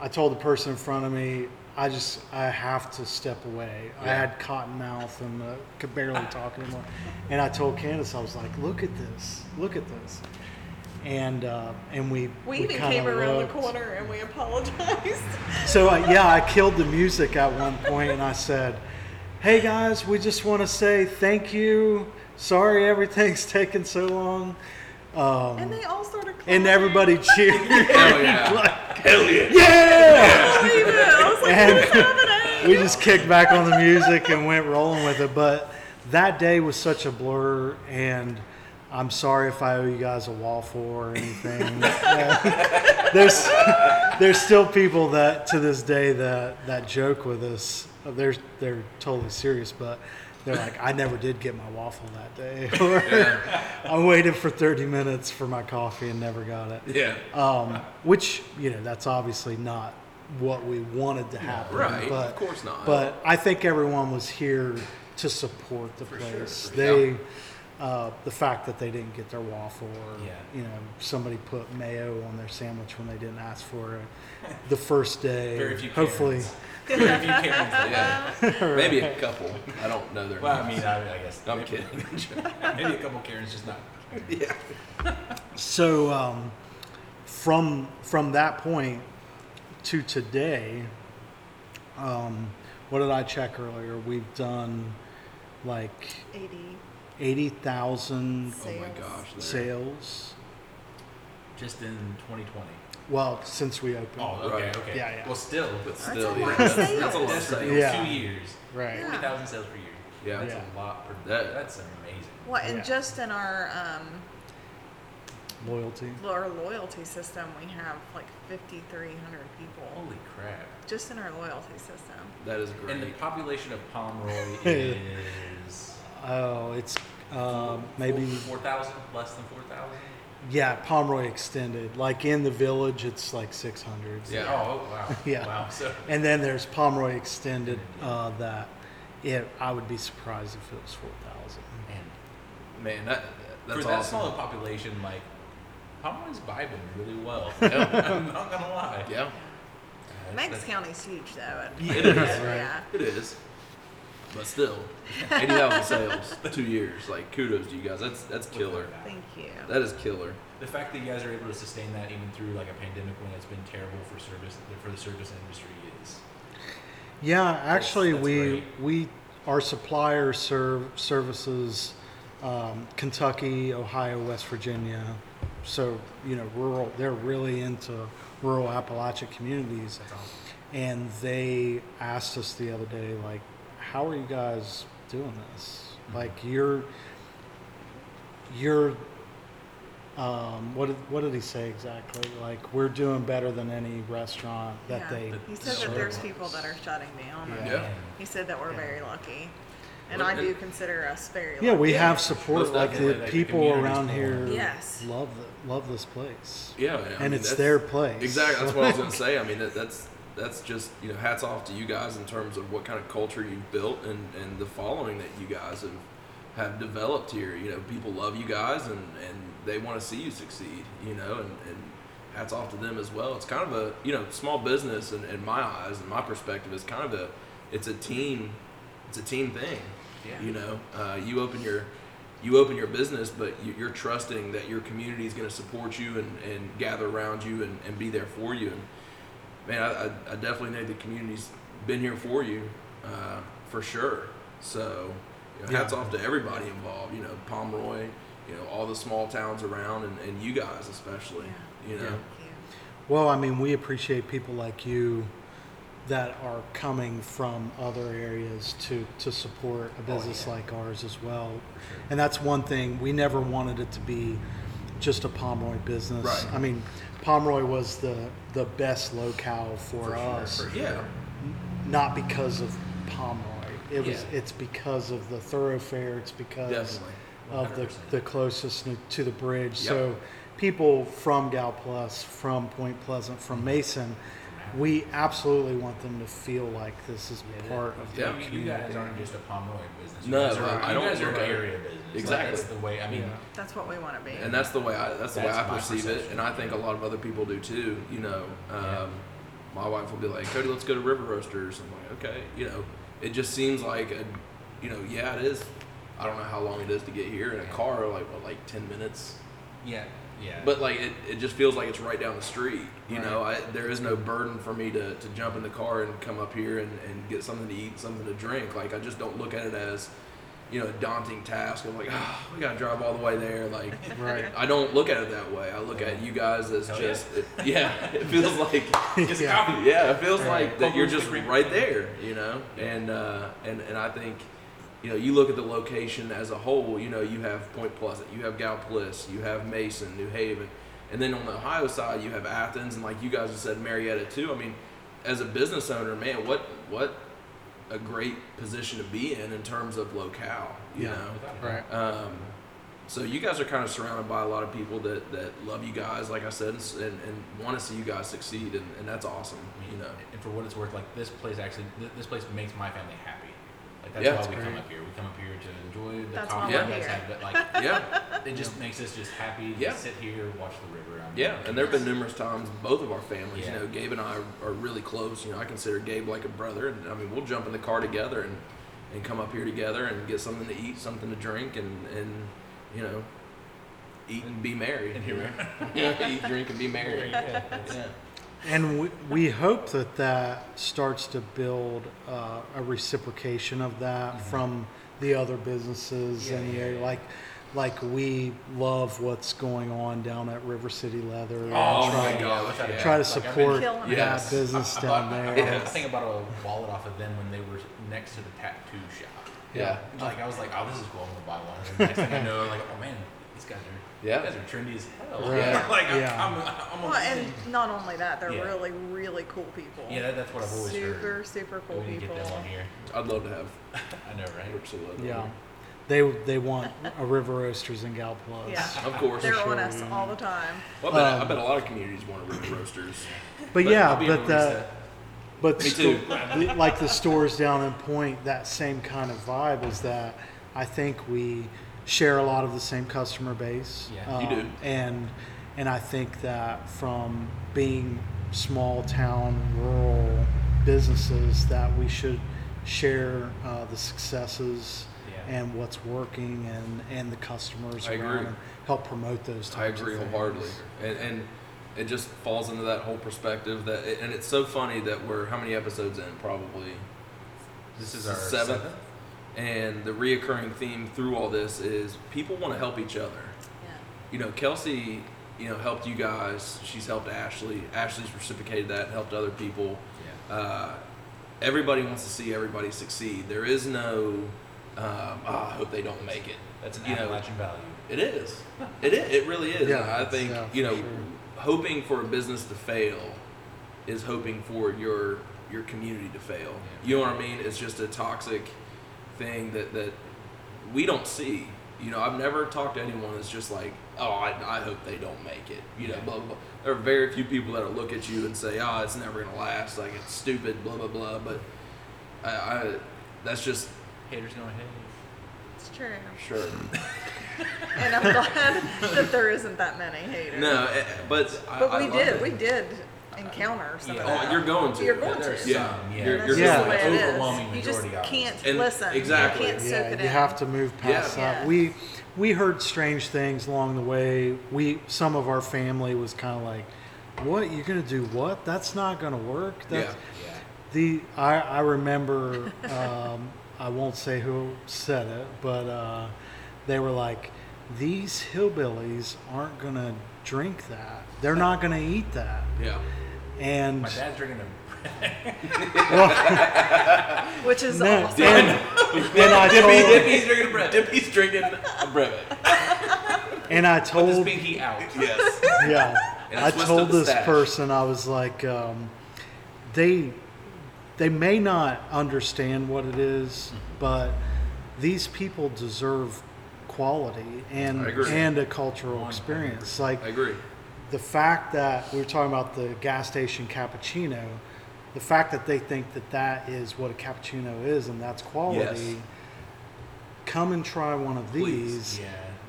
Speaker 1: I told the person in front of me, I just I have to step away. I had cotton mouth and uh, could barely talk anymore. And I told Candace, I was like, look at this, look at this. And uh, and we
Speaker 4: We, even
Speaker 1: kinda
Speaker 4: came around
Speaker 1: looked.
Speaker 4: the corner and we apologized.
Speaker 1: So uh, yeah, I killed the music at one point, and I said, "Hey guys, we just want to say thank you. Sorry everything's taken so long." Um,
Speaker 4: and they all started clapping.
Speaker 1: and everybody cheered.
Speaker 3: Hell yeah. Hell yeah.
Speaker 1: yeah!
Speaker 4: Believe it. I was like,
Speaker 1: And we just kicked back on the music and went rolling with it. But that day was such a blur, and I'm sorry if I owe you guys a waffle or anything. There's there's still people that to this day that that joke with us. They're they're totally serious, but. They're like, I never did get my waffle that day. Or I waited for 30 minutes for my coffee and never got it.
Speaker 3: Yeah.
Speaker 1: Um, which, you know, that's obviously not what we wanted to happen.
Speaker 3: Right,
Speaker 1: But,
Speaker 3: of course not.
Speaker 1: But I think everyone was here to support the
Speaker 3: sure,
Speaker 1: place.
Speaker 3: for
Speaker 1: they, uh, the fact that they didn't get their waffle or,
Speaker 5: Yeah.
Speaker 1: you know, somebody put mayo on their sandwich when they didn't ask for it the first day.
Speaker 5: Very few
Speaker 1: Hopefully.
Speaker 5: Very few Karens.
Speaker 3: Yeah. Maybe a couple. I don't know their
Speaker 5: Well, I mean, I, I guess.
Speaker 3: I'm
Speaker 5: maybe,
Speaker 3: kidding.
Speaker 5: Maybe a couple Karens, just not.
Speaker 3: yeah.
Speaker 1: So um, from from that point to today, um, what did I check earlier? We've done like
Speaker 4: 80
Speaker 1: eighty thousand
Speaker 3: Oh my
Speaker 4: Sales.
Speaker 3: gosh. Larry.
Speaker 1: sales.
Speaker 5: Just in 2020.
Speaker 1: Well, since we opened,
Speaker 5: Oh, okay,
Speaker 3: Right.
Speaker 5: okay.
Speaker 1: Yeah, yeah.
Speaker 5: Well, still,
Speaker 3: But
Speaker 4: That's
Speaker 3: still,
Speaker 4: a
Speaker 3: yeah,
Speaker 4: lot of
Speaker 3: that's,
Speaker 4: sales.
Speaker 3: that's a lot of
Speaker 5: that's for
Speaker 3: sales.
Speaker 1: Yeah.
Speaker 5: two years.
Speaker 1: right?
Speaker 4: Yeah.
Speaker 5: 40,000 sales per year.
Speaker 3: Yeah.
Speaker 5: That's
Speaker 1: Yeah.
Speaker 5: a lot per
Speaker 3: That-
Speaker 5: That's amazing.
Speaker 4: Well, and
Speaker 1: Yeah.
Speaker 4: just in our um,
Speaker 1: Loyalty.
Speaker 4: our loyalty system, we have like 5,300 people.
Speaker 5: Holy crap.
Speaker 4: Just in our loyalty system.
Speaker 3: That is great.
Speaker 5: And the population of Pomeroy is
Speaker 1: Oh, it's uh, maybe
Speaker 5: 4,000, less than 4,000?
Speaker 1: yeah. Pomeroy extended. Like in the village, it's like six hundred.
Speaker 3: Yeah.
Speaker 5: Oh, wow.
Speaker 1: Yeah.
Speaker 5: Wow. So,
Speaker 1: And then there's Pomeroy extended. Uh, that it. I would be surprised if it was four thousand.
Speaker 5: man,
Speaker 3: Man, that, that's
Speaker 5: for that
Speaker 3: awesome.
Speaker 5: small a population, like, Pomeroy's vibing really well.
Speaker 3: Yeah.
Speaker 5: I'm not gonna lie.
Speaker 3: Yeah,
Speaker 5: Uh,
Speaker 4: Meigs
Speaker 5: that's-
Speaker 4: County's huge though.
Speaker 3: it is.
Speaker 4: Yeah.
Speaker 3: It is. But still, eighty thousand sales, two years. Like kudos to you guys. That's that's killer.
Speaker 4: Thank you.
Speaker 3: That is killer.
Speaker 5: The fact that you guys are able to sustain that even through like a pandemic when it's been terrible for service for the service industry is
Speaker 1: Yeah, actually,
Speaker 5: that's
Speaker 1: we
Speaker 5: great.
Speaker 1: we our supplier serve services um, Kentucky, Ohio, West Virginia. So you know, rural. They're really into rural Appalachian communities,
Speaker 5: that's awesome.
Speaker 1: and they asked us the other day, like, "How are you guys doing this? Like, you're you're." Um, what did what did he say exactly? Like we're doing better than any restaurant that
Speaker 4: Yeah.
Speaker 1: they.
Speaker 4: He said that there's
Speaker 1: us.
Speaker 4: people that are shutting down. and
Speaker 3: Yeah.
Speaker 4: He said that we're
Speaker 1: Yeah.
Speaker 4: very lucky. And
Speaker 3: Well,
Speaker 4: I do consider us very lucky.
Speaker 1: Yeah, we have support. Like the
Speaker 5: Like,
Speaker 1: people
Speaker 5: community's
Speaker 1: around here
Speaker 4: Yes.
Speaker 1: love the, love this place,
Speaker 3: Yeah, man. I
Speaker 1: and it's their place.
Speaker 3: Exactly. That's what I was gonna say. I mean, that, that's that's just you know, hats off to you guys in terms of what kind of culture you've built and and the following that you guys have have developed here. You know, people love you guys and and they want to see you succeed. You know, and and hats off to them as well. It's kind of a you know small business in, in my eyes and my perspective is kind of a it's a team it's a team thing.
Speaker 5: Yeah.
Speaker 3: You know, uh, you open your you open your business, but you, you're trusting that your community is going to support you and, and gather around you and, and be there for you. And man, I, I, I definitely know the community's been here for you uh, for sure. So you know, hats
Speaker 1: Yeah.
Speaker 3: off to everybody involved. You know, Pomeroy, you know, all the small towns around, and, and you guys especially. You know,
Speaker 5: Yeah.
Speaker 1: Well, I mean, we appreciate people like you that are coming from other areas to to support a
Speaker 5: Oh,
Speaker 1: business
Speaker 5: yeah.
Speaker 1: like ours as well.
Speaker 5: Sure.
Speaker 1: And that's one thing we never wanted it to be just a Pomeroy business.
Speaker 3: Right.
Speaker 1: I mean, Pomeroy was the the best locale for,
Speaker 5: For sure,
Speaker 1: us.
Speaker 5: for sure.
Speaker 3: yeah,
Speaker 1: not because of Pomeroy. It was
Speaker 3: Yeah.
Speaker 1: it's because of the thoroughfare. It's because of the, the closest to the bridge.
Speaker 3: Yep.
Speaker 1: So people from Gallipolis, from Point Pleasant, from mm-hmm. Mason, we absolutely want them to feel like this is
Speaker 5: Yeah,
Speaker 1: part of
Speaker 3: Yeah.
Speaker 1: their
Speaker 5: you, you
Speaker 1: community.
Speaker 5: guys aren't just a Pomeroy business. You
Speaker 3: No,
Speaker 5: guys are,
Speaker 3: I- I don't
Speaker 5: guys are
Speaker 3: look
Speaker 5: an area business. Like,
Speaker 3: Exactly.
Speaker 5: that's the way. I mean,
Speaker 1: Yeah.
Speaker 4: That's what we want to be.
Speaker 3: and that's the way I that's the way I perceive it, and I think a lot of other people do too. You know, um,
Speaker 5: Yeah.
Speaker 3: my wife will be like, "Cody, let's go to River Roasters." I'm like, "Okay," you know, it just seems like a, you know, yeah, it is. I don't know how long it is to get here in a car, like what, like ten minutes.
Speaker 5: yeah, yeah.
Speaker 3: But like it, it just feels like it's right down the street. You
Speaker 5: Right.
Speaker 3: know, I, there is no burden for me to, to jump in the car and come up here and, and get something to eat, something to drink. Like I just don't look at it as, you know, a daunting task. I'm like, oh, we gotta drive all the way there. Like
Speaker 1: Right.
Speaker 3: I don't look at it that way. I look at you guys as
Speaker 5: Hell
Speaker 3: just it- yeah. It feels like
Speaker 5: Just
Speaker 1: Yeah.
Speaker 3: yeah, it feels
Speaker 1: Right.
Speaker 3: like that you're just right there, you know. And uh, and and I think, you know, you look at the location as a whole. You know, you have Point Pleasant, you have Gallipolis, you have Mason, New Haven, and then on the Ohio side, you have Athens, and like you guys have said, Marietta too. I mean, as a business owner, man, what what a great position to be in in terms of locale. You
Speaker 1: Yeah.
Speaker 3: know.
Speaker 1: Right.
Speaker 3: Um, so you guys are kind of surrounded by a lot of people that, that love you guys, like I said, and, and, and want to see you guys succeed, and, and that's awesome. You know,
Speaker 5: and for what it's worth, like this place actually, this place makes my family happy. Like that's
Speaker 3: Yeah.
Speaker 5: why
Speaker 3: That's
Speaker 5: we come up here. We come up here to enjoy the
Speaker 4: That's
Speaker 5: coffee
Speaker 3: why
Speaker 5: you
Speaker 3: we're
Speaker 4: here.
Speaker 5: have, but like
Speaker 3: yeah,
Speaker 5: it just makes us just happy to
Speaker 3: Yeah.
Speaker 5: sit here, watch the river. I mean,
Speaker 3: yeah. And there have been numerous times both of our families.
Speaker 5: Yeah.
Speaker 3: You know, Gabe and I are, are really close. You know, I consider Gabe like a brother, and I mean, we'll jump in the car together and, and come up here together and get something to eat, something to drink, and and you know, eat and be merry.
Speaker 5: And here we are.
Speaker 3: eat, drink, and be merry.
Speaker 5: you
Speaker 3: Yeah.
Speaker 1: And we, we hope that that starts to build uh, a reciprocation of that from the other businesses in the area.
Speaker 5: yeah.
Speaker 1: Like, like we love what's going on down at River City Leather. and
Speaker 3: Oh
Speaker 1: try,
Speaker 3: my gosh,
Speaker 5: Try to-
Speaker 3: yeah.
Speaker 1: try to
Speaker 5: Like,
Speaker 1: support
Speaker 4: Killing
Speaker 1: that.
Speaker 3: Yes.
Speaker 1: business
Speaker 5: I,
Speaker 1: down
Speaker 5: bought- I,
Speaker 1: there.
Speaker 5: I,
Speaker 3: Yes.
Speaker 5: think I bought a wallet off of them when they were next to the tattoo shop.
Speaker 3: Yeah.
Speaker 5: Like I was like, oh, this is cool. I'm gonna buy one. And the next thing I know, like, oh man, these guys are,
Speaker 3: Yeah.
Speaker 5: these guys are trendy as hell.
Speaker 1: Right.
Speaker 5: like I'm,
Speaker 1: Yeah.
Speaker 5: I'm, I'm,
Speaker 4: Well, and not only that, they're
Speaker 5: Yeah.
Speaker 4: really, really cool people.
Speaker 5: yeah, that, that's what I've always
Speaker 4: super,
Speaker 5: heard.
Speaker 4: super super cool
Speaker 5: we need to
Speaker 4: people.
Speaker 5: get them on here.
Speaker 3: I'd love to have
Speaker 5: I know, right?
Speaker 3: River City Leather.
Speaker 1: Yeah. They, they want a River Roasters in Gal Plus.
Speaker 4: Yeah.
Speaker 3: Of course.
Speaker 4: They're
Speaker 1: sure,
Speaker 4: on us all the time.
Speaker 3: Well, I, bet, I
Speaker 1: Um,
Speaker 3: bet a lot of communities want to River Roasters.
Speaker 1: But,
Speaker 5: I'll
Speaker 1: yeah, but
Speaker 5: the.
Speaker 1: But
Speaker 3: Me
Speaker 1: sto-
Speaker 3: too.
Speaker 1: the- like the stores down in Point, that same kind of vibe is that I think we share a lot of the same customer base.
Speaker 5: Yeah.
Speaker 3: You do.
Speaker 1: And And I think that from being small town rural businesses, that we should share uh, the successes
Speaker 5: Yeah.
Speaker 1: and what's working and, and the customers
Speaker 3: I
Speaker 1: around
Speaker 3: agree.
Speaker 1: and help promote those Types
Speaker 3: I
Speaker 1: types
Speaker 3: agree
Speaker 1: of things.
Speaker 3: wholeheartedly, and, and it just falls into that whole perspective that, and it's so funny that we're how many episodes in? Probably
Speaker 5: This is our
Speaker 3: seventh.
Speaker 5: seventh.
Speaker 3: And the reoccurring theme through all this is people want to help each other.
Speaker 4: Yeah.
Speaker 3: You know, Kelsey, you know, helped you guys. She's helped Ashley. Ashley's reciprocated that helped other people.
Speaker 5: Yeah.
Speaker 3: Uh, everybody wants to see everybody succeed. There is no, um, "Ah, I hope they don't make it.
Speaker 5: That's an
Speaker 3: You know,
Speaker 5: value.
Speaker 3: It is. It is. It really is.
Speaker 1: Yeah,
Speaker 3: I think
Speaker 1: yeah,
Speaker 3: you know,
Speaker 1: sure.
Speaker 3: hoping for a business to fail is hoping for your your community to fail.
Speaker 5: Yeah.
Speaker 3: You know what I mean? It's just a toxic thing that that we don't see. You know, I've never talked to anyone that's just like, oh, I, I hope they don't make it. You know,
Speaker 5: Yeah.
Speaker 3: blah, blah blah. There are very few people that'll look at you and say, oh, it's never gonna last. Like it's stupid. Blah blah blah. But I, I that's just
Speaker 5: Haters gonna hate.
Speaker 4: It's true.
Speaker 3: sure.
Speaker 4: And I'm glad that there isn't that many haters.
Speaker 3: no, eh, but I,
Speaker 4: But
Speaker 3: I
Speaker 4: we
Speaker 3: love
Speaker 4: did.
Speaker 3: it.
Speaker 4: We did encounter some
Speaker 5: Yeah.
Speaker 4: of
Speaker 3: Oh, you're going to.
Speaker 4: You're going
Speaker 5: There's
Speaker 4: to.
Speaker 3: Yeah.
Speaker 5: some, yeah.
Speaker 3: You're-
Speaker 4: And
Speaker 3: you're
Speaker 4: that's
Speaker 1: Yeah.
Speaker 4: just the way it is.
Speaker 5: Overwhelming
Speaker 4: You just
Speaker 5: majority of it.
Speaker 4: can't
Speaker 3: And-
Speaker 4: listen.
Speaker 3: exactly.
Speaker 4: You can't soak
Speaker 1: Yeah,
Speaker 4: it
Speaker 1: you
Speaker 4: in.
Speaker 1: have to move past
Speaker 3: Yeah.
Speaker 1: that.
Speaker 4: Yeah.
Speaker 1: We we heard strange things along the way. We some of our family was kind of like, "What you're gonna do? What? That's not gonna work." That's,
Speaker 5: Yeah.
Speaker 1: The I I remember um, I won't say who said it, but uh, they were like, "These hillbillies aren't gonna drink that. They're not gonna eat that."
Speaker 3: Yeah.
Speaker 1: And
Speaker 5: My dad's drinking a bread.
Speaker 4: Which is
Speaker 1: no,
Speaker 4: awesome.
Speaker 1: and, and I
Speaker 3: Dippy,
Speaker 1: told
Speaker 3: Dippy's drinking a bread. Dippy's drinking a breve.
Speaker 1: and I
Speaker 5: Put the
Speaker 1: told
Speaker 5: pinky out.
Speaker 3: Yes.
Speaker 1: yeah.
Speaker 3: And
Speaker 1: I
Speaker 3: a twist
Speaker 1: told
Speaker 3: the
Speaker 1: this
Speaker 3: stash.
Speaker 1: person I was like, um, they they may not understand what it is, but these people deserve quality and
Speaker 3: I agree.
Speaker 1: and a cultural
Speaker 5: 100%.
Speaker 1: experience. Like
Speaker 3: I agree.
Speaker 1: The fact that we were talking about the gas station cappuccino, the fact that they think that that is what a cappuccino is and that's quality.
Speaker 3: Yes.
Speaker 1: Come and try one of these
Speaker 5: Yeah.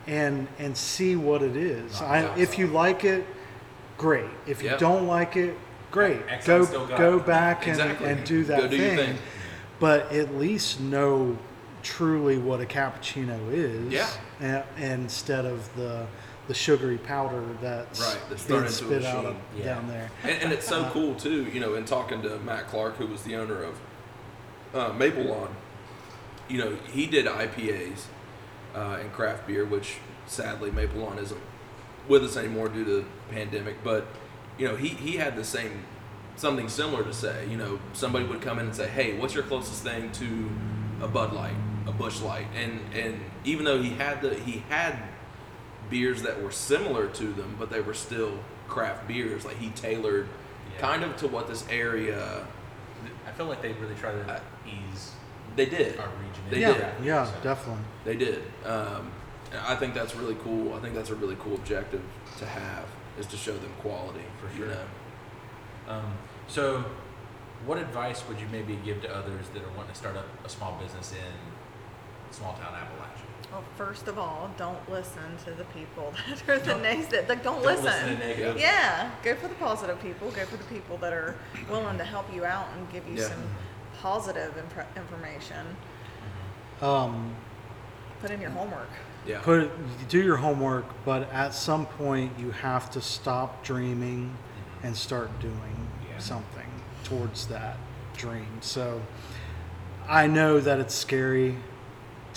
Speaker 1: and and see what it is. I, if you like it, great. If you
Speaker 3: Yep.
Speaker 1: don't like it, great. Go go
Speaker 5: it.
Speaker 1: back and,
Speaker 3: Exactly.
Speaker 1: and do that
Speaker 3: Go do
Speaker 1: thing.
Speaker 3: thing.
Speaker 1: But at least know truly what a cappuccino is.
Speaker 3: Yeah.
Speaker 1: instead of the the sugary powder that's
Speaker 3: Right, that's
Speaker 1: being spit out of.
Speaker 5: Yeah.
Speaker 1: down there.
Speaker 3: And, and it's so cool too, you know, in talking to Matt Clark, who was the owner of uh, Maple Lawn, you know, he did IPAs uh, and craft beer, which sadly Maple Lawn isn't with us anymore due to the pandemic. But you know, he he had the same something similar to say. You know, somebody would come in and say, "Hey, what's your closest thing to a Bud Light, a Busch Light?" And and even though he had the he had beers that were similar to them, but they were still craft beers. Like he tailored
Speaker 5: Yeah.
Speaker 3: kind of to what this area
Speaker 5: I feel like they really tried to
Speaker 3: I-
Speaker 5: ease
Speaker 3: they did.
Speaker 5: our region.
Speaker 3: They
Speaker 5: into
Speaker 3: did.
Speaker 1: Yeah,
Speaker 5: so.
Speaker 1: definitely.
Speaker 3: They did. Um, and I think that's really cool. I think that's a really cool objective to have is to show them quality.
Speaker 5: For
Speaker 3: You
Speaker 5: sure.
Speaker 3: know.
Speaker 5: Um, so, what advice would you maybe give to others that are wanting to start up a small business in small town Appalachia?
Speaker 4: Well, first of all, don't listen to the people that are the
Speaker 5: Don't-
Speaker 4: nays that like don't,
Speaker 5: Don't
Speaker 4: listen.
Speaker 5: listen to negative.
Speaker 4: Yeah, go for the positive people. Go for the people that are willing to help you out and give you
Speaker 3: Yeah.
Speaker 4: some positive inf- information.
Speaker 1: Um,
Speaker 4: Put in your homework.
Speaker 3: Yeah.
Speaker 1: put do your homework, but at some point you have to stop dreaming and start doing
Speaker 5: Yeah.
Speaker 1: something towards that dream. So I know that it's scary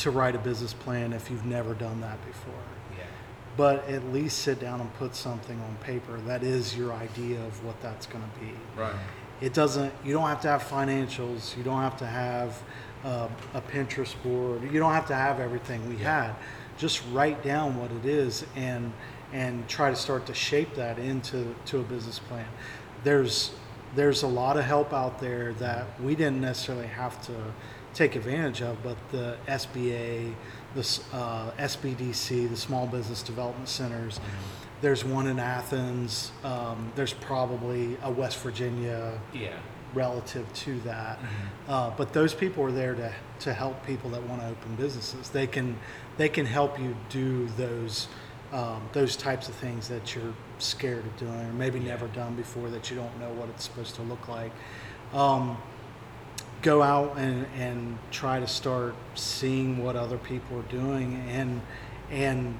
Speaker 1: to write a business plan if you've never done that before.
Speaker 5: Yeah.
Speaker 1: But at least sit down and put something on paper that is your idea of what that's going to be.
Speaker 3: Right.
Speaker 1: It doesn't. You don't have to have financials. You don't have to have uh, a Pinterest board. You don't have to have everything we had. Just write down what it is and and try to start to shape that into to a business plan. There's there's a lot of help out there that we didn't necessarily have to take advantage of, but the SBA, the uh, SBDC, the Small Business Development Centers. There's one in Athens. Um, there's probably a West Virginia
Speaker 5: Yeah.
Speaker 1: relative to that. Uh, but those people are there to, to help people that want to open businesses. They can they can help you do those um, those types of things that you're scared of doing or maybe never done before that you don't know what it's supposed to look like. Um, go out and, and try to start seeing what other people are doing and and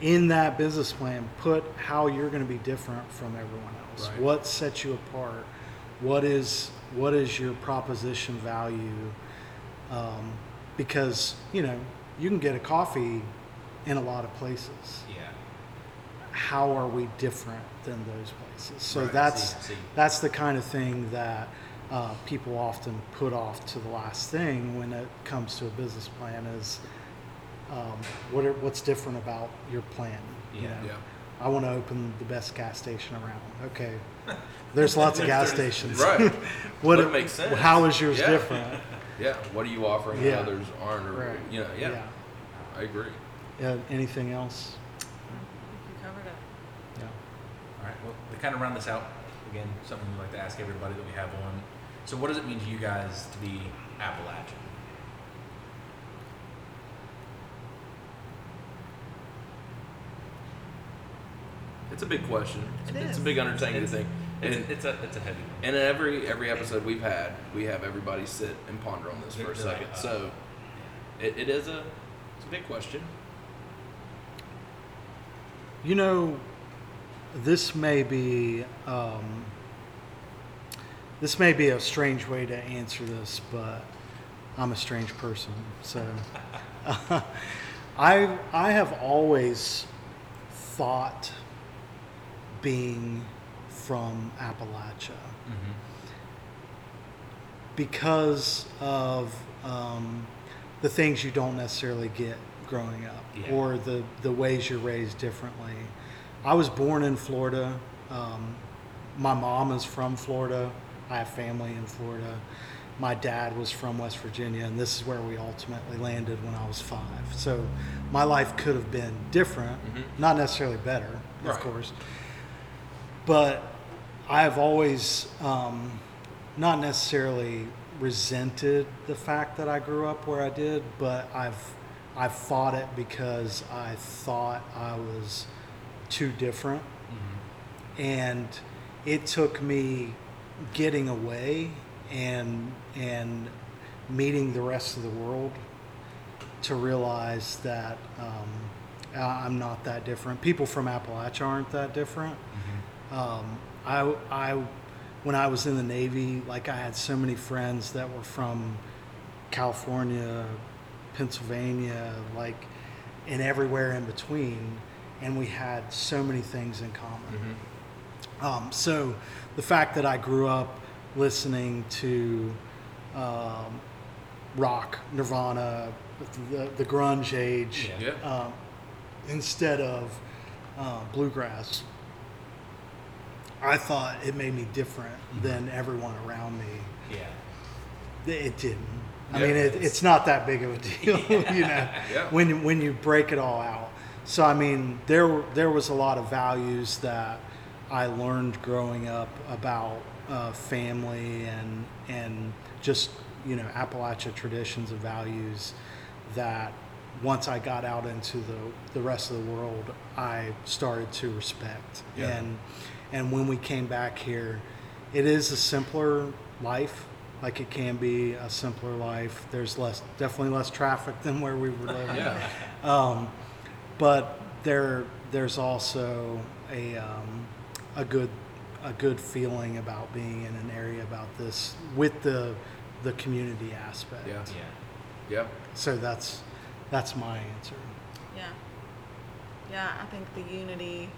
Speaker 1: in that business plan put how you're going to be different from everyone else
Speaker 3: Right.
Speaker 1: what sets you apart what is what is your proposition value um, because you know you can get a coffee in a lot of places
Speaker 5: Yeah.
Speaker 1: how are we different than those places? So
Speaker 5: Right,
Speaker 1: that's
Speaker 5: I see.
Speaker 1: that's the kind of thing that uh, people often put off to the last thing when it comes to a business plan is um, what are, what's different about your plan? You
Speaker 5: Yeah.
Speaker 1: know,
Speaker 3: Yeah.
Speaker 1: I want to open the best gas station around. Okay, there's lots of gas stations.
Speaker 3: Right.
Speaker 1: what
Speaker 3: But it makes sense.
Speaker 1: How is yours
Speaker 3: Yeah.
Speaker 1: different?
Speaker 3: Yeah. What are you offering
Speaker 1: Yeah.
Speaker 3: that others aren't? Or,
Speaker 1: Right.
Speaker 3: You know, yeah, I agree.
Speaker 1: Yeah. anything else?
Speaker 4: You covered it.
Speaker 1: Yeah.
Speaker 5: All right. Well, to kind of round this out, again, something we like to ask everybody that we have on. So, what does it mean to you guys to be Appalachian?
Speaker 3: It's a big question. It's,
Speaker 4: It
Speaker 3: it's a big undertaking
Speaker 5: It's-
Speaker 3: to think.
Speaker 5: It's,
Speaker 3: And,
Speaker 5: it's a it's a heavy one.
Speaker 3: and in every every episode we've had, we have everybody sit and ponder on this for a
Speaker 5: They're like,
Speaker 3: second.
Speaker 5: uh,
Speaker 3: so it, it is a it's a big question.
Speaker 1: You know, this may be um, this may be a strange way to answer this, but I'm a strange person. So I I have always thought being from Appalachia
Speaker 5: Mm-hmm.
Speaker 1: because of um, the things you don't necessarily get growing up
Speaker 5: Yeah.
Speaker 1: or the, the ways you're raised differently. I was born in Florida. Um, my mom is from Florida. I have family in Florida. My dad was from West Virginia, and this is where we ultimately landed when I was five. So my life could have been different, not necessarily better, of course. But I've always um, not necessarily resented the fact that I grew up where I did, but I've I've fought it because I thought I was too different, and it took me getting away and and meeting the rest of the world to realize that um, I'm not that different. People from Appalachia aren't that different. Um, I, I, when I was in the Navy, like I had so many friends that were from California, Pennsylvania, like, and everywhere in between, and we had so many things in common. Um, so the fact that I grew up listening to um, rock, Nirvana, the, the grunge age,
Speaker 5: Yeah.
Speaker 3: Yeah.
Speaker 1: um, instead of uh, bluegrass, I thought it made me different than everyone around me.
Speaker 5: Yeah.
Speaker 1: It didn't. I
Speaker 3: Yeah,
Speaker 1: mean, it,
Speaker 5: it's-
Speaker 1: it's not that big of a deal, you know,
Speaker 3: Yeah.
Speaker 1: when when you break it all out. So I mean, there there was a lot of values that I learned growing up about uh, family and and just you know Appalachia traditions and values that once I got out into the the rest of the world, I started to respect.
Speaker 3: Yeah.
Speaker 1: And and when we came back here, it is a simpler life. Like it can be a simpler life. There's less, definitely less traffic than where we were living.
Speaker 3: Yeah.
Speaker 1: Um, but there, there's also a um, a good a good feeling about being in an area about this with the the community aspect.
Speaker 3: Yeah.
Speaker 5: Yeah.
Speaker 3: Yeah.
Speaker 1: So that's that's my answer.
Speaker 4: Yeah. Yeah, I think the unity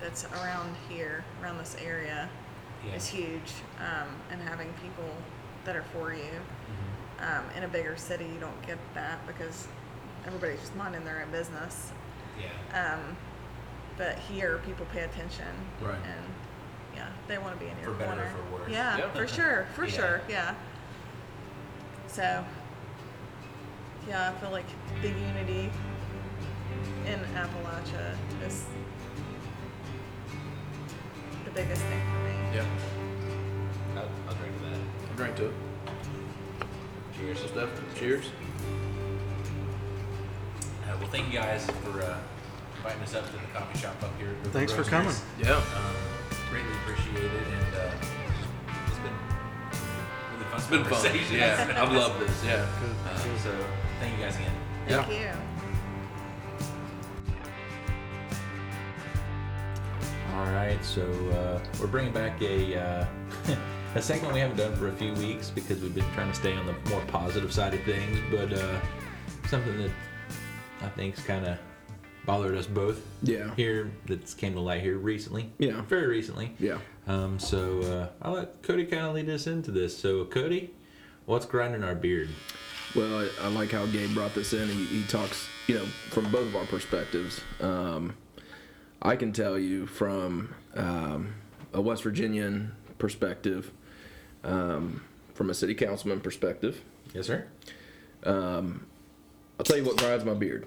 Speaker 4: that's around here, around this area,
Speaker 5: Yeah.
Speaker 4: is huge. Um, and having people that are for you.
Speaker 5: Mm-hmm.
Speaker 4: Um, in a bigger city, you don't get that because everybody's just minding their own business.
Speaker 5: Yeah.
Speaker 4: Um, but here, people pay attention.
Speaker 3: Right.
Speaker 4: And yeah, they want to be in your
Speaker 5: For better or for worse.
Speaker 4: Yeah,
Speaker 3: Yeah.
Speaker 4: for sure, for
Speaker 5: Yeah.
Speaker 4: sure, yeah. So, yeah, I feel like the unity in Appalachia is the biggest thing for me.
Speaker 3: Yeah.
Speaker 5: I'll, I'll drink to that.
Speaker 3: I'll drink to it.
Speaker 5: Cheers.
Speaker 3: So Steph, cheers.
Speaker 5: Uh, well, thank you guys for uh, inviting us up to the coffee shop up here. at River
Speaker 1: Thanks for
Speaker 5: Roasters.
Speaker 1: coming.
Speaker 3: Yeah.
Speaker 5: Um, greatly appreciated, and uh, it's been really fun.
Speaker 3: It's been fun. Yeah, I've loved this. Yeah.
Speaker 5: Uh, so thank you guys again.
Speaker 4: Thank you.
Speaker 2: All right, so uh, we're bringing back a uh, a segment we haven't done for a few weeks because we've been trying to stay on the more positive side of things, but uh, something that I think is kind of bothered us both
Speaker 3: Yeah.
Speaker 2: here that's came to light here recently.
Speaker 3: Yeah.
Speaker 2: very recently.
Speaker 3: Yeah.
Speaker 2: Um, so uh, I'll let Cody kind of lead us into this. So Cody, what's grinding our beard?
Speaker 3: Well, I, I like how Gabe brought this in. He, he talks, you know, from both of our perspectives. Um, I can tell you from um, a West Virginian perspective, um, from a city councilman perspective.
Speaker 2: Yes, sir.
Speaker 3: I'll tell you what grinds my beard.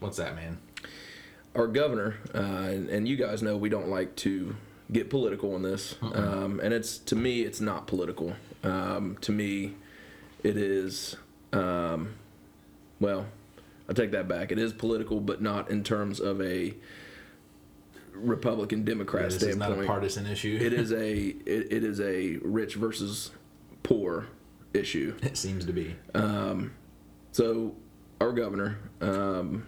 Speaker 2: What's that, man?
Speaker 3: Our governor, uh, and, and you guys know we don't like to get political on this, um, and it's to me it's not political. Um, to me, it is. Um, well, I take that back. It is political, but not in terms of a Republican Democrat
Speaker 2: this is
Speaker 3: standpoint.
Speaker 2: not a partisan issue.
Speaker 3: it is a it, it is a rich versus poor issue.
Speaker 2: It seems to be.
Speaker 3: So our governor um,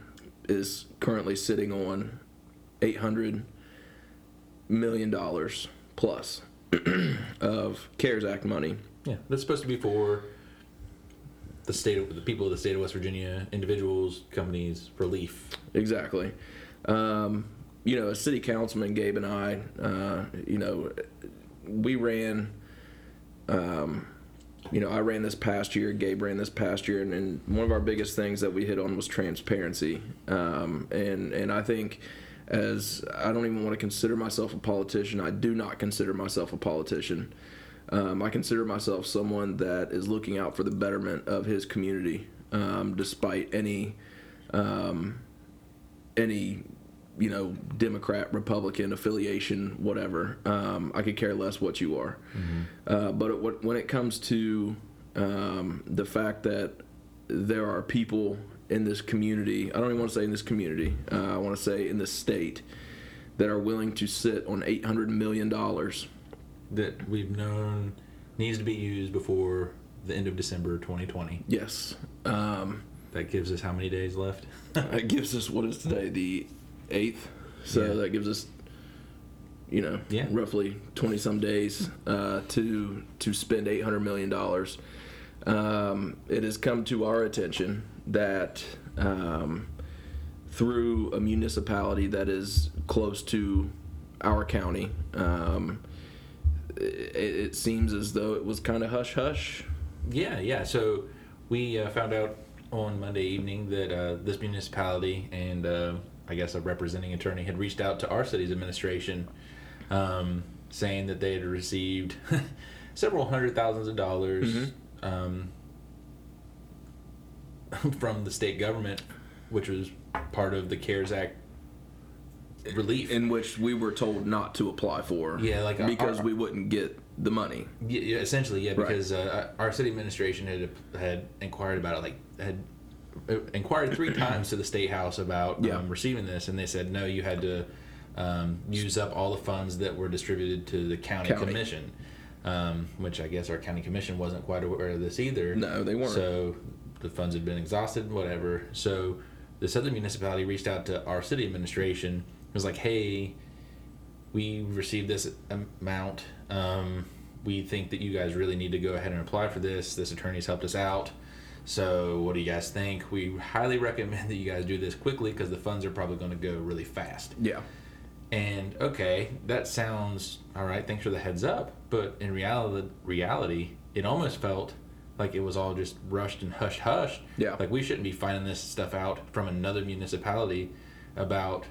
Speaker 3: is currently sitting on eight hundred million dollars plus of CARES Act money.
Speaker 2: Yeah, that's supposed to be for the state of the people of the state of West Virginia, individuals, companies, relief.
Speaker 3: Exactly. Um, you know, as city councilman, Gabe and I, uh, you know, we ran. Um, you know, I ran this past year. Gabe ran this past year, and, and one of our biggest things that we hit on was transparency. Um, and and I think, as I don't even want to consider myself a politician, I do not consider myself a politician. Um, I consider myself someone that is looking out for the betterment of his community, um, despite any um, any you know Democrat, Republican affiliation, whatever. Um, I could care less what you are. Uh, but it, when it comes to um, the fact that there are people in this community, I don't even want to say in this community. Uh, I want to say in this state that are willing to sit on eight hundred million dollars.
Speaker 2: that we've known needs to be used before the end of December 2020.
Speaker 3: Yes. Um,
Speaker 2: That gives us how many days left?
Speaker 3: That gives us what is today the eighth. So
Speaker 2: Yeah.
Speaker 3: that gives us, you know,
Speaker 2: Yeah.
Speaker 3: roughly twenty some days uh, to to spend eight hundred million dollars. Um, it has come to our attention that um, through a municipality that is close to our county, um, it, it seems as though it was kind of hush hush.
Speaker 2: yeah, yeah. So we uh, found out on Monday evening that uh, this municipality and uh, I guess a representing attorney had reached out to our city's administration um, saying that they had received several hundred thousands of dollars um, from the state government, which was part of the CARES Act relief.
Speaker 3: in which we were told not to apply for.
Speaker 2: Yeah, like, uh,
Speaker 3: because
Speaker 2: our-
Speaker 3: we wouldn't get the money.
Speaker 2: Yeah, essentially, yeah,
Speaker 3: Right.
Speaker 2: because uh, our city administration had had inquired about it, like had uh, inquired three times to the state house about
Speaker 3: Yeah.
Speaker 2: um, receiving this, and they said no, you had to um, use up all the funds that were distributed to the county,
Speaker 3: County.
Speaker 2: commission, um, which I guess our county commission wasn't quite aware of this either.
Speaker 3: No, they weren't.
Speaker 2: So the funds had been exhausted, whatever. So the southern municipality reached out to our city administration. It was like, hey, we received this amount. Um, we think that you guys really need to go ahead and apply for this. This attorney's helped us out. So, what do you guys think? We highly recommend that you guys do this quickly because the funds are probably going to go really fast.
Speaker 3: Yeah.
Speaker 2: And okay, that sounds all right. Thanks for the heads up. But in reality, reality, it almost felt like it was all just rushed and hush hush.
Speaker 3: Yeah.
Speaker 2: Like we shouldn't be finding this stuff out from another municipality about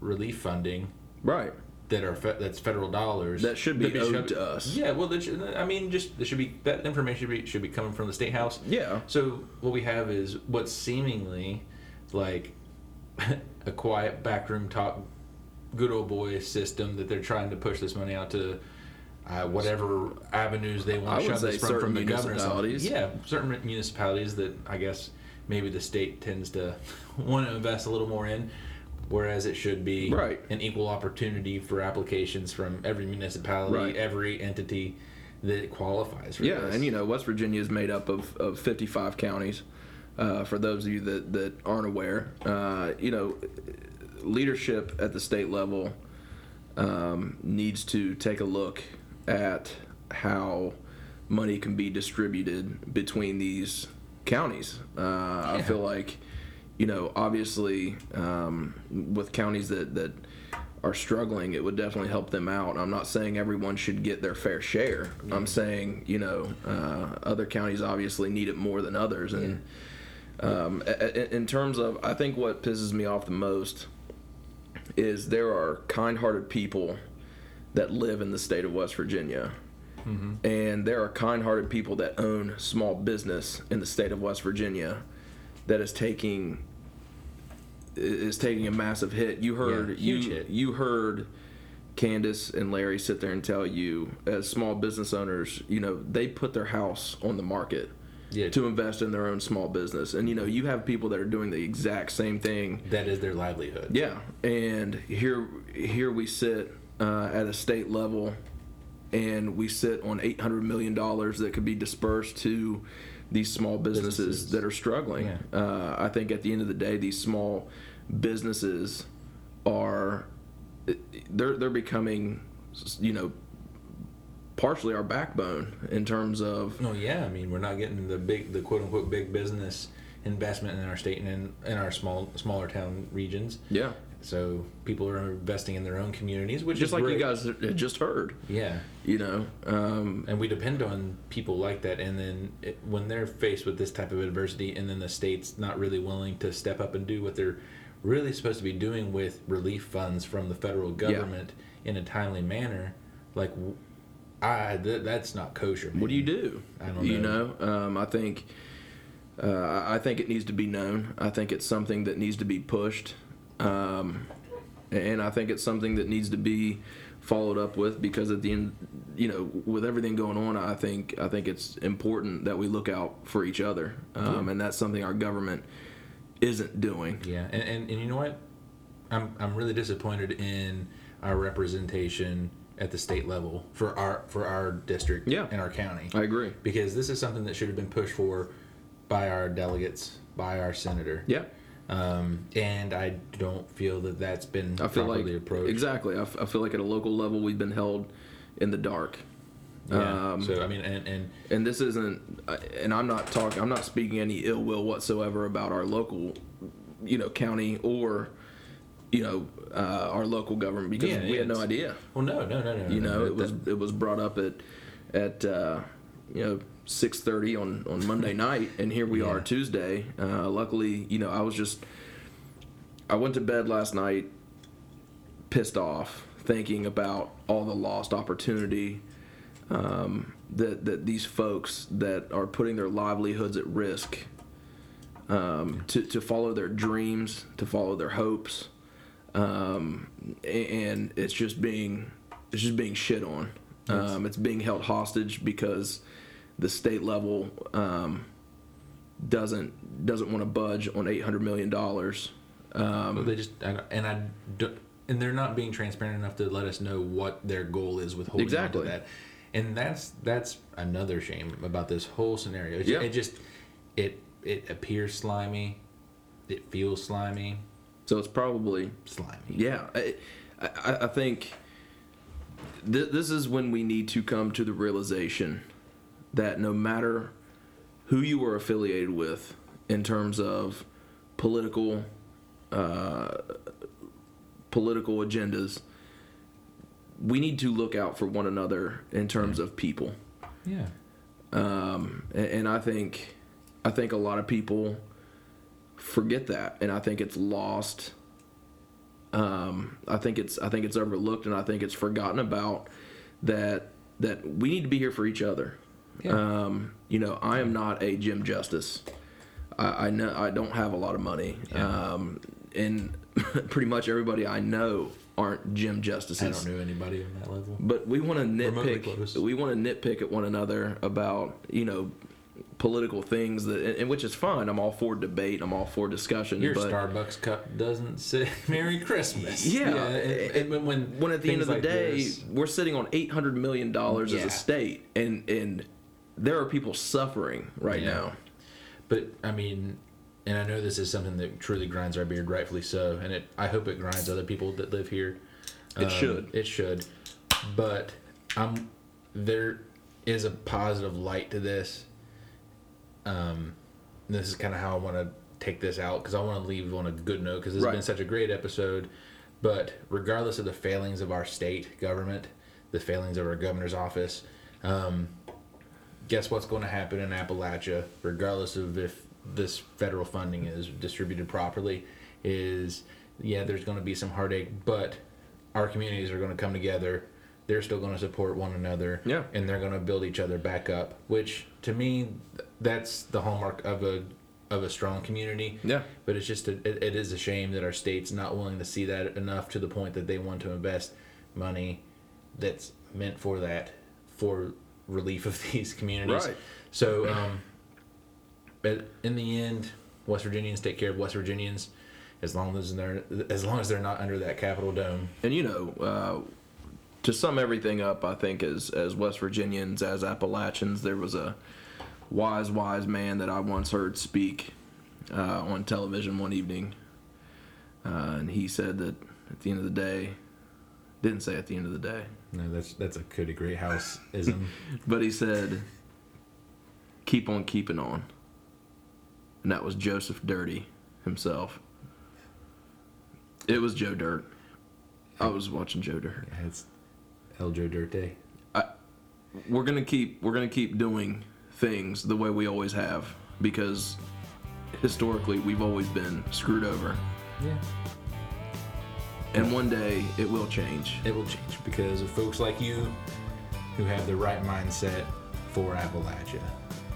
Speaker 2: relief funding
Speaker 3: Right.
Speaker 2: That are fe- that's federal dollars
Speaker 3: That should be owed
Speaker 2: shoved-
Speaker 3: to us.
Speaker 2: Yeah, well, that should, I mean, just there should be that information should be, should be coming from the state house.
Speaker 3: Yeah.
Speaker 2: So what we have is what's seemingly like a quiet backroom talk, good old boy system that they're trying to push this money out to. Uh, whatever avenues they want to shove this from, from the governor.
Speaker 3: municipalities.
Speaker 2: Yeah, certain municipalities that I guess maybe the state tends to want to invest a little more in. Whereas it should be
Speaker 3: Right.
Speaker 2: an equal opportunity for applications from every municipality,
Speaker 3: Right.
Speaker 2: every entity that qualifies for
Speaker 3: Yeah,
Speaker 2: this.
Speaker 3: and you know, West Virginia is made up of, of 55 counties. Uh, for those of you that, that aren't aware, uh, you know, leadership at the state level um, needs to take a look at how money can be distributed between these counties. Uh, I feel like, you know, obviously um, with counties that, that are struggling, it would definitely help them out. I'm not saying everyone should get their fair share. I'm saying, you know, uh, other counties obviously need it more than others. And um, a- a- in terms of, I think what pisses me off the most is there are kind-hearted people that live in the state of West Virginia. And there are kind-hearted people that own small business in the state of West Virginia that is taking is taking a massive hit. You heard
Speaker 2: Yeah,
Speaker 3: you
Speaker 2: hit.
Speaker 3: you heard Candace and Larry sit there and tell you as small business owners, you know, they put their house on the market
Speaker 2: Yeah.
Speaker 3: to invest in their own small business. And you know, you have people that are doing the exact same thing
Speaker 2: that is their livelihood.
Speaker 3: yeah, and here here we sit uh, at a state level, and we sit on eight hundred million dollars that could be dispersed to these small businesses,
Speaker 2: Businesses.
Speaker 3: that are struggling.
Speaker 2: Yeah.
Speaker 3: Uh, I think at the end of the day, these small businesses are they're they're becoming, you know, partially our backbone in terms of
Speaker 2: No, yeah. I mean, we're not getting the big, the quote unquote big business investment in our state and in, in our small, smaller town regions.
Speaker 3: yeah,
Speaker 2: So people are investing in their own communities, which is just
Speaker 3: like you guys just heard.
Speaker 2: Yeah,
Speaker 3: You know, um,
Speaker 2: and we depend on people like that. And then it, when they're faced with this type of adversity, and then the state's not really willing to step up and do what they're really supposed to be doing with relief funds from the federal government in a timely manner, like I th- that's not kosher.
Speaker 3: What do you do?
Speaker 2: I don't know.
Speaker 3: You
Speaker 2: know.
Speaker 3: um, I think uh, I think it needs to be known. I think it's something that needs to be pushed, um, and I think it's something that needs to be followed up with because at the end, you know, with everything going on, I think I think it's important that we look out for each other, um, and that's something our government isn't doing.
Speaker 2: Yeah, and, and, and you know what? I'm I'm really disappointed in our representation at the state level for our for our district
Speaker 3: Yeah.
Speaker 2: and our county.
Speaker 3: I agree.
Speaker 2: because this is something that should have been pushed for by our delegates, by our senator.
Speaker 3: Yeah.
Speaker 2: Um, and I don't feel that that's been
Speaker 3: I feel
Speaker 2: properly
Speaker 3: like
Speaker 2: approached.
Speaker 3: exactly. I, f- I feel like at a local level we've been held in the dark.
Speaker 2: Yeah.
Speaker 3: Um,
Speaker 2: so I mean, and, and
Speaker 3: and this isn't uh, and i'm not talking i'm not speaking any ill will whatsoever about our local you know county or you know uh, our local government because
Speaker 2: Yeah,
Speaker 3: we had no idea
Speaker 2: well, no, no, no, no.
Speaker 3: you
Speaker 2: no,
Speaker 3: know
Speaker 2: that-
Speaker 3: it was it was brought up at at uh, you know 6:30 on on Monday night and here we
Speaker 2: Yeah.
Speaker 3: are Tuesday uh, luckily you know I was just I went to bed last night pissed off thinking about all the lost opportunity um, that that these folks that are putting their livelihoods at risk um, to to follow their dreams, to follow their hopes, um, and it's just being it's just being shit on. Um, it's being held hostage because the state level um, doesn't doesn't want to budge on eight hundred million dollars. Um,
Speaker 2: they just I and I and they're not being transparent enough to let us know what their goal is with holding
Speaker 3: Exactly.
Speaker 2: on to that. And that's that's another shame about this whole scenario. It,
Speaker 3: Yeah.
Speaker 2: it just it it appears slimy, it feels slimy,
Speaker 3: so it's probably
Speaker 2: slimy.
Speaker 3: Yeah, I, I, I think th- this is when we need to come to the realization that no matter who you are affiliated with in terms of political uh, political agendas, we need to look out for one another in terms of people.
Speaker 2: Yeah.
Speaker 3: Um, and, and I think I think a lot of people forget that, and I think it's lost. Um, I think it's I think it's overlooked, and I think it's forgotten about that that we need to be here for each other.
Speaker 2: Yeah.
Speaker 3: Um, you know, I am not a Jim Justice. I, I know I don't have a lot of money,
Speaker 2: Yeah.
Speaker 3: um, and pretty much everybody I know aren't Jim Justices.
Speaker 2: I don't know anybody on that level.
Speaker 3: But we want to nitpick. We want to nitpick at one another about you know political things that, and, and which is fine. I'm all for debate. I'm all for discussion.
Speaker 2: Your
Speaker 3: but
Speaker 2: Starbucks cup doesn't say "Merry Christmas."
Speaker 3: Yeah.
Speaker 2: and, and when, when
Speaker 3: when at the end of the
Speaker 2: like
Speaker 3: day,
Speaker 2: this-
Speaker 3: we're sitting on 800 million dollars as a state, and and there are people suffering right
Speaker 2: Yeah.
Speaker 3: now.
Speaker 2: But I mean, and I know this is something that truly grinds our beard, rightfully so, and it. I hope it grinds other people that live here.
Speaker 3: It should.
Speaker 2: It should. But I'm there is a positive light to this. Um, this is kind of how I want to take this out because I want to leave on a good note because this
Speaker 3: Right.
Speaker 2: has been such a great episode. But regardless of the failings of our state government, the failings of our governor's office, um, guess what's going to happen in Appalachia, regardless of if this federal funding is distributed properly, is yeah, there's going to be some heartache, but our communities are going to come together. They're still going to support one another,
Speaker 3: Yeah.
Speaker 2: and they're going to build each other back up. Which to me, that's the hallmark of a of a strong community.
Speaker 3: Yeah.
Speaker 2: But it's just a, it, it is a shame that our state's not willing to see that enough to the point that they want to invest money that's meant for that for relief of these communities.
Speaker 3: Right.
Speaker 2: So, um, but in the end, West Virginians take care of West Virginians, as long as they're as long as they're not under that Capitol dome.
Speaker 3: And you know, uh, to sum everything up, I think as as West Virginians, as Appalachians, there was a wise, wise man that I once heard speak uh, on television one evening, uh, and he said that at the end of the day, didn't say at the end of the day,
Speaker 2: No, that's that's a Cody Greathouse ism.
Speaker 3: but he said, "Keep on keeping on," and that was Joseph Dirty himself. It was Joe Dirt. I was watching Joe Dirt.
Speaker 2: yeah, it's El Joe Dirte.
Speaker 3: we're gonna keep we're gonna keep doing things the way we always have because historically we've always been screwed over
Speaker 2: Yeah.
Speaker 3: and one day it will change
Speaker 2: It will change because of folks like you who have the right mindset for Appalachia,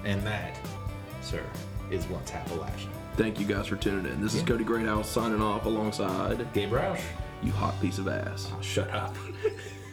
Speaker 2: and that, sir, is what's Appalachia.
Speaker 3: thank you guys for tuning in this is cody greathouse signing off alongside
Speaker 2: Gabe Roush.
Speaker 3: you hot piece of ass
Speaker 2: Shut up.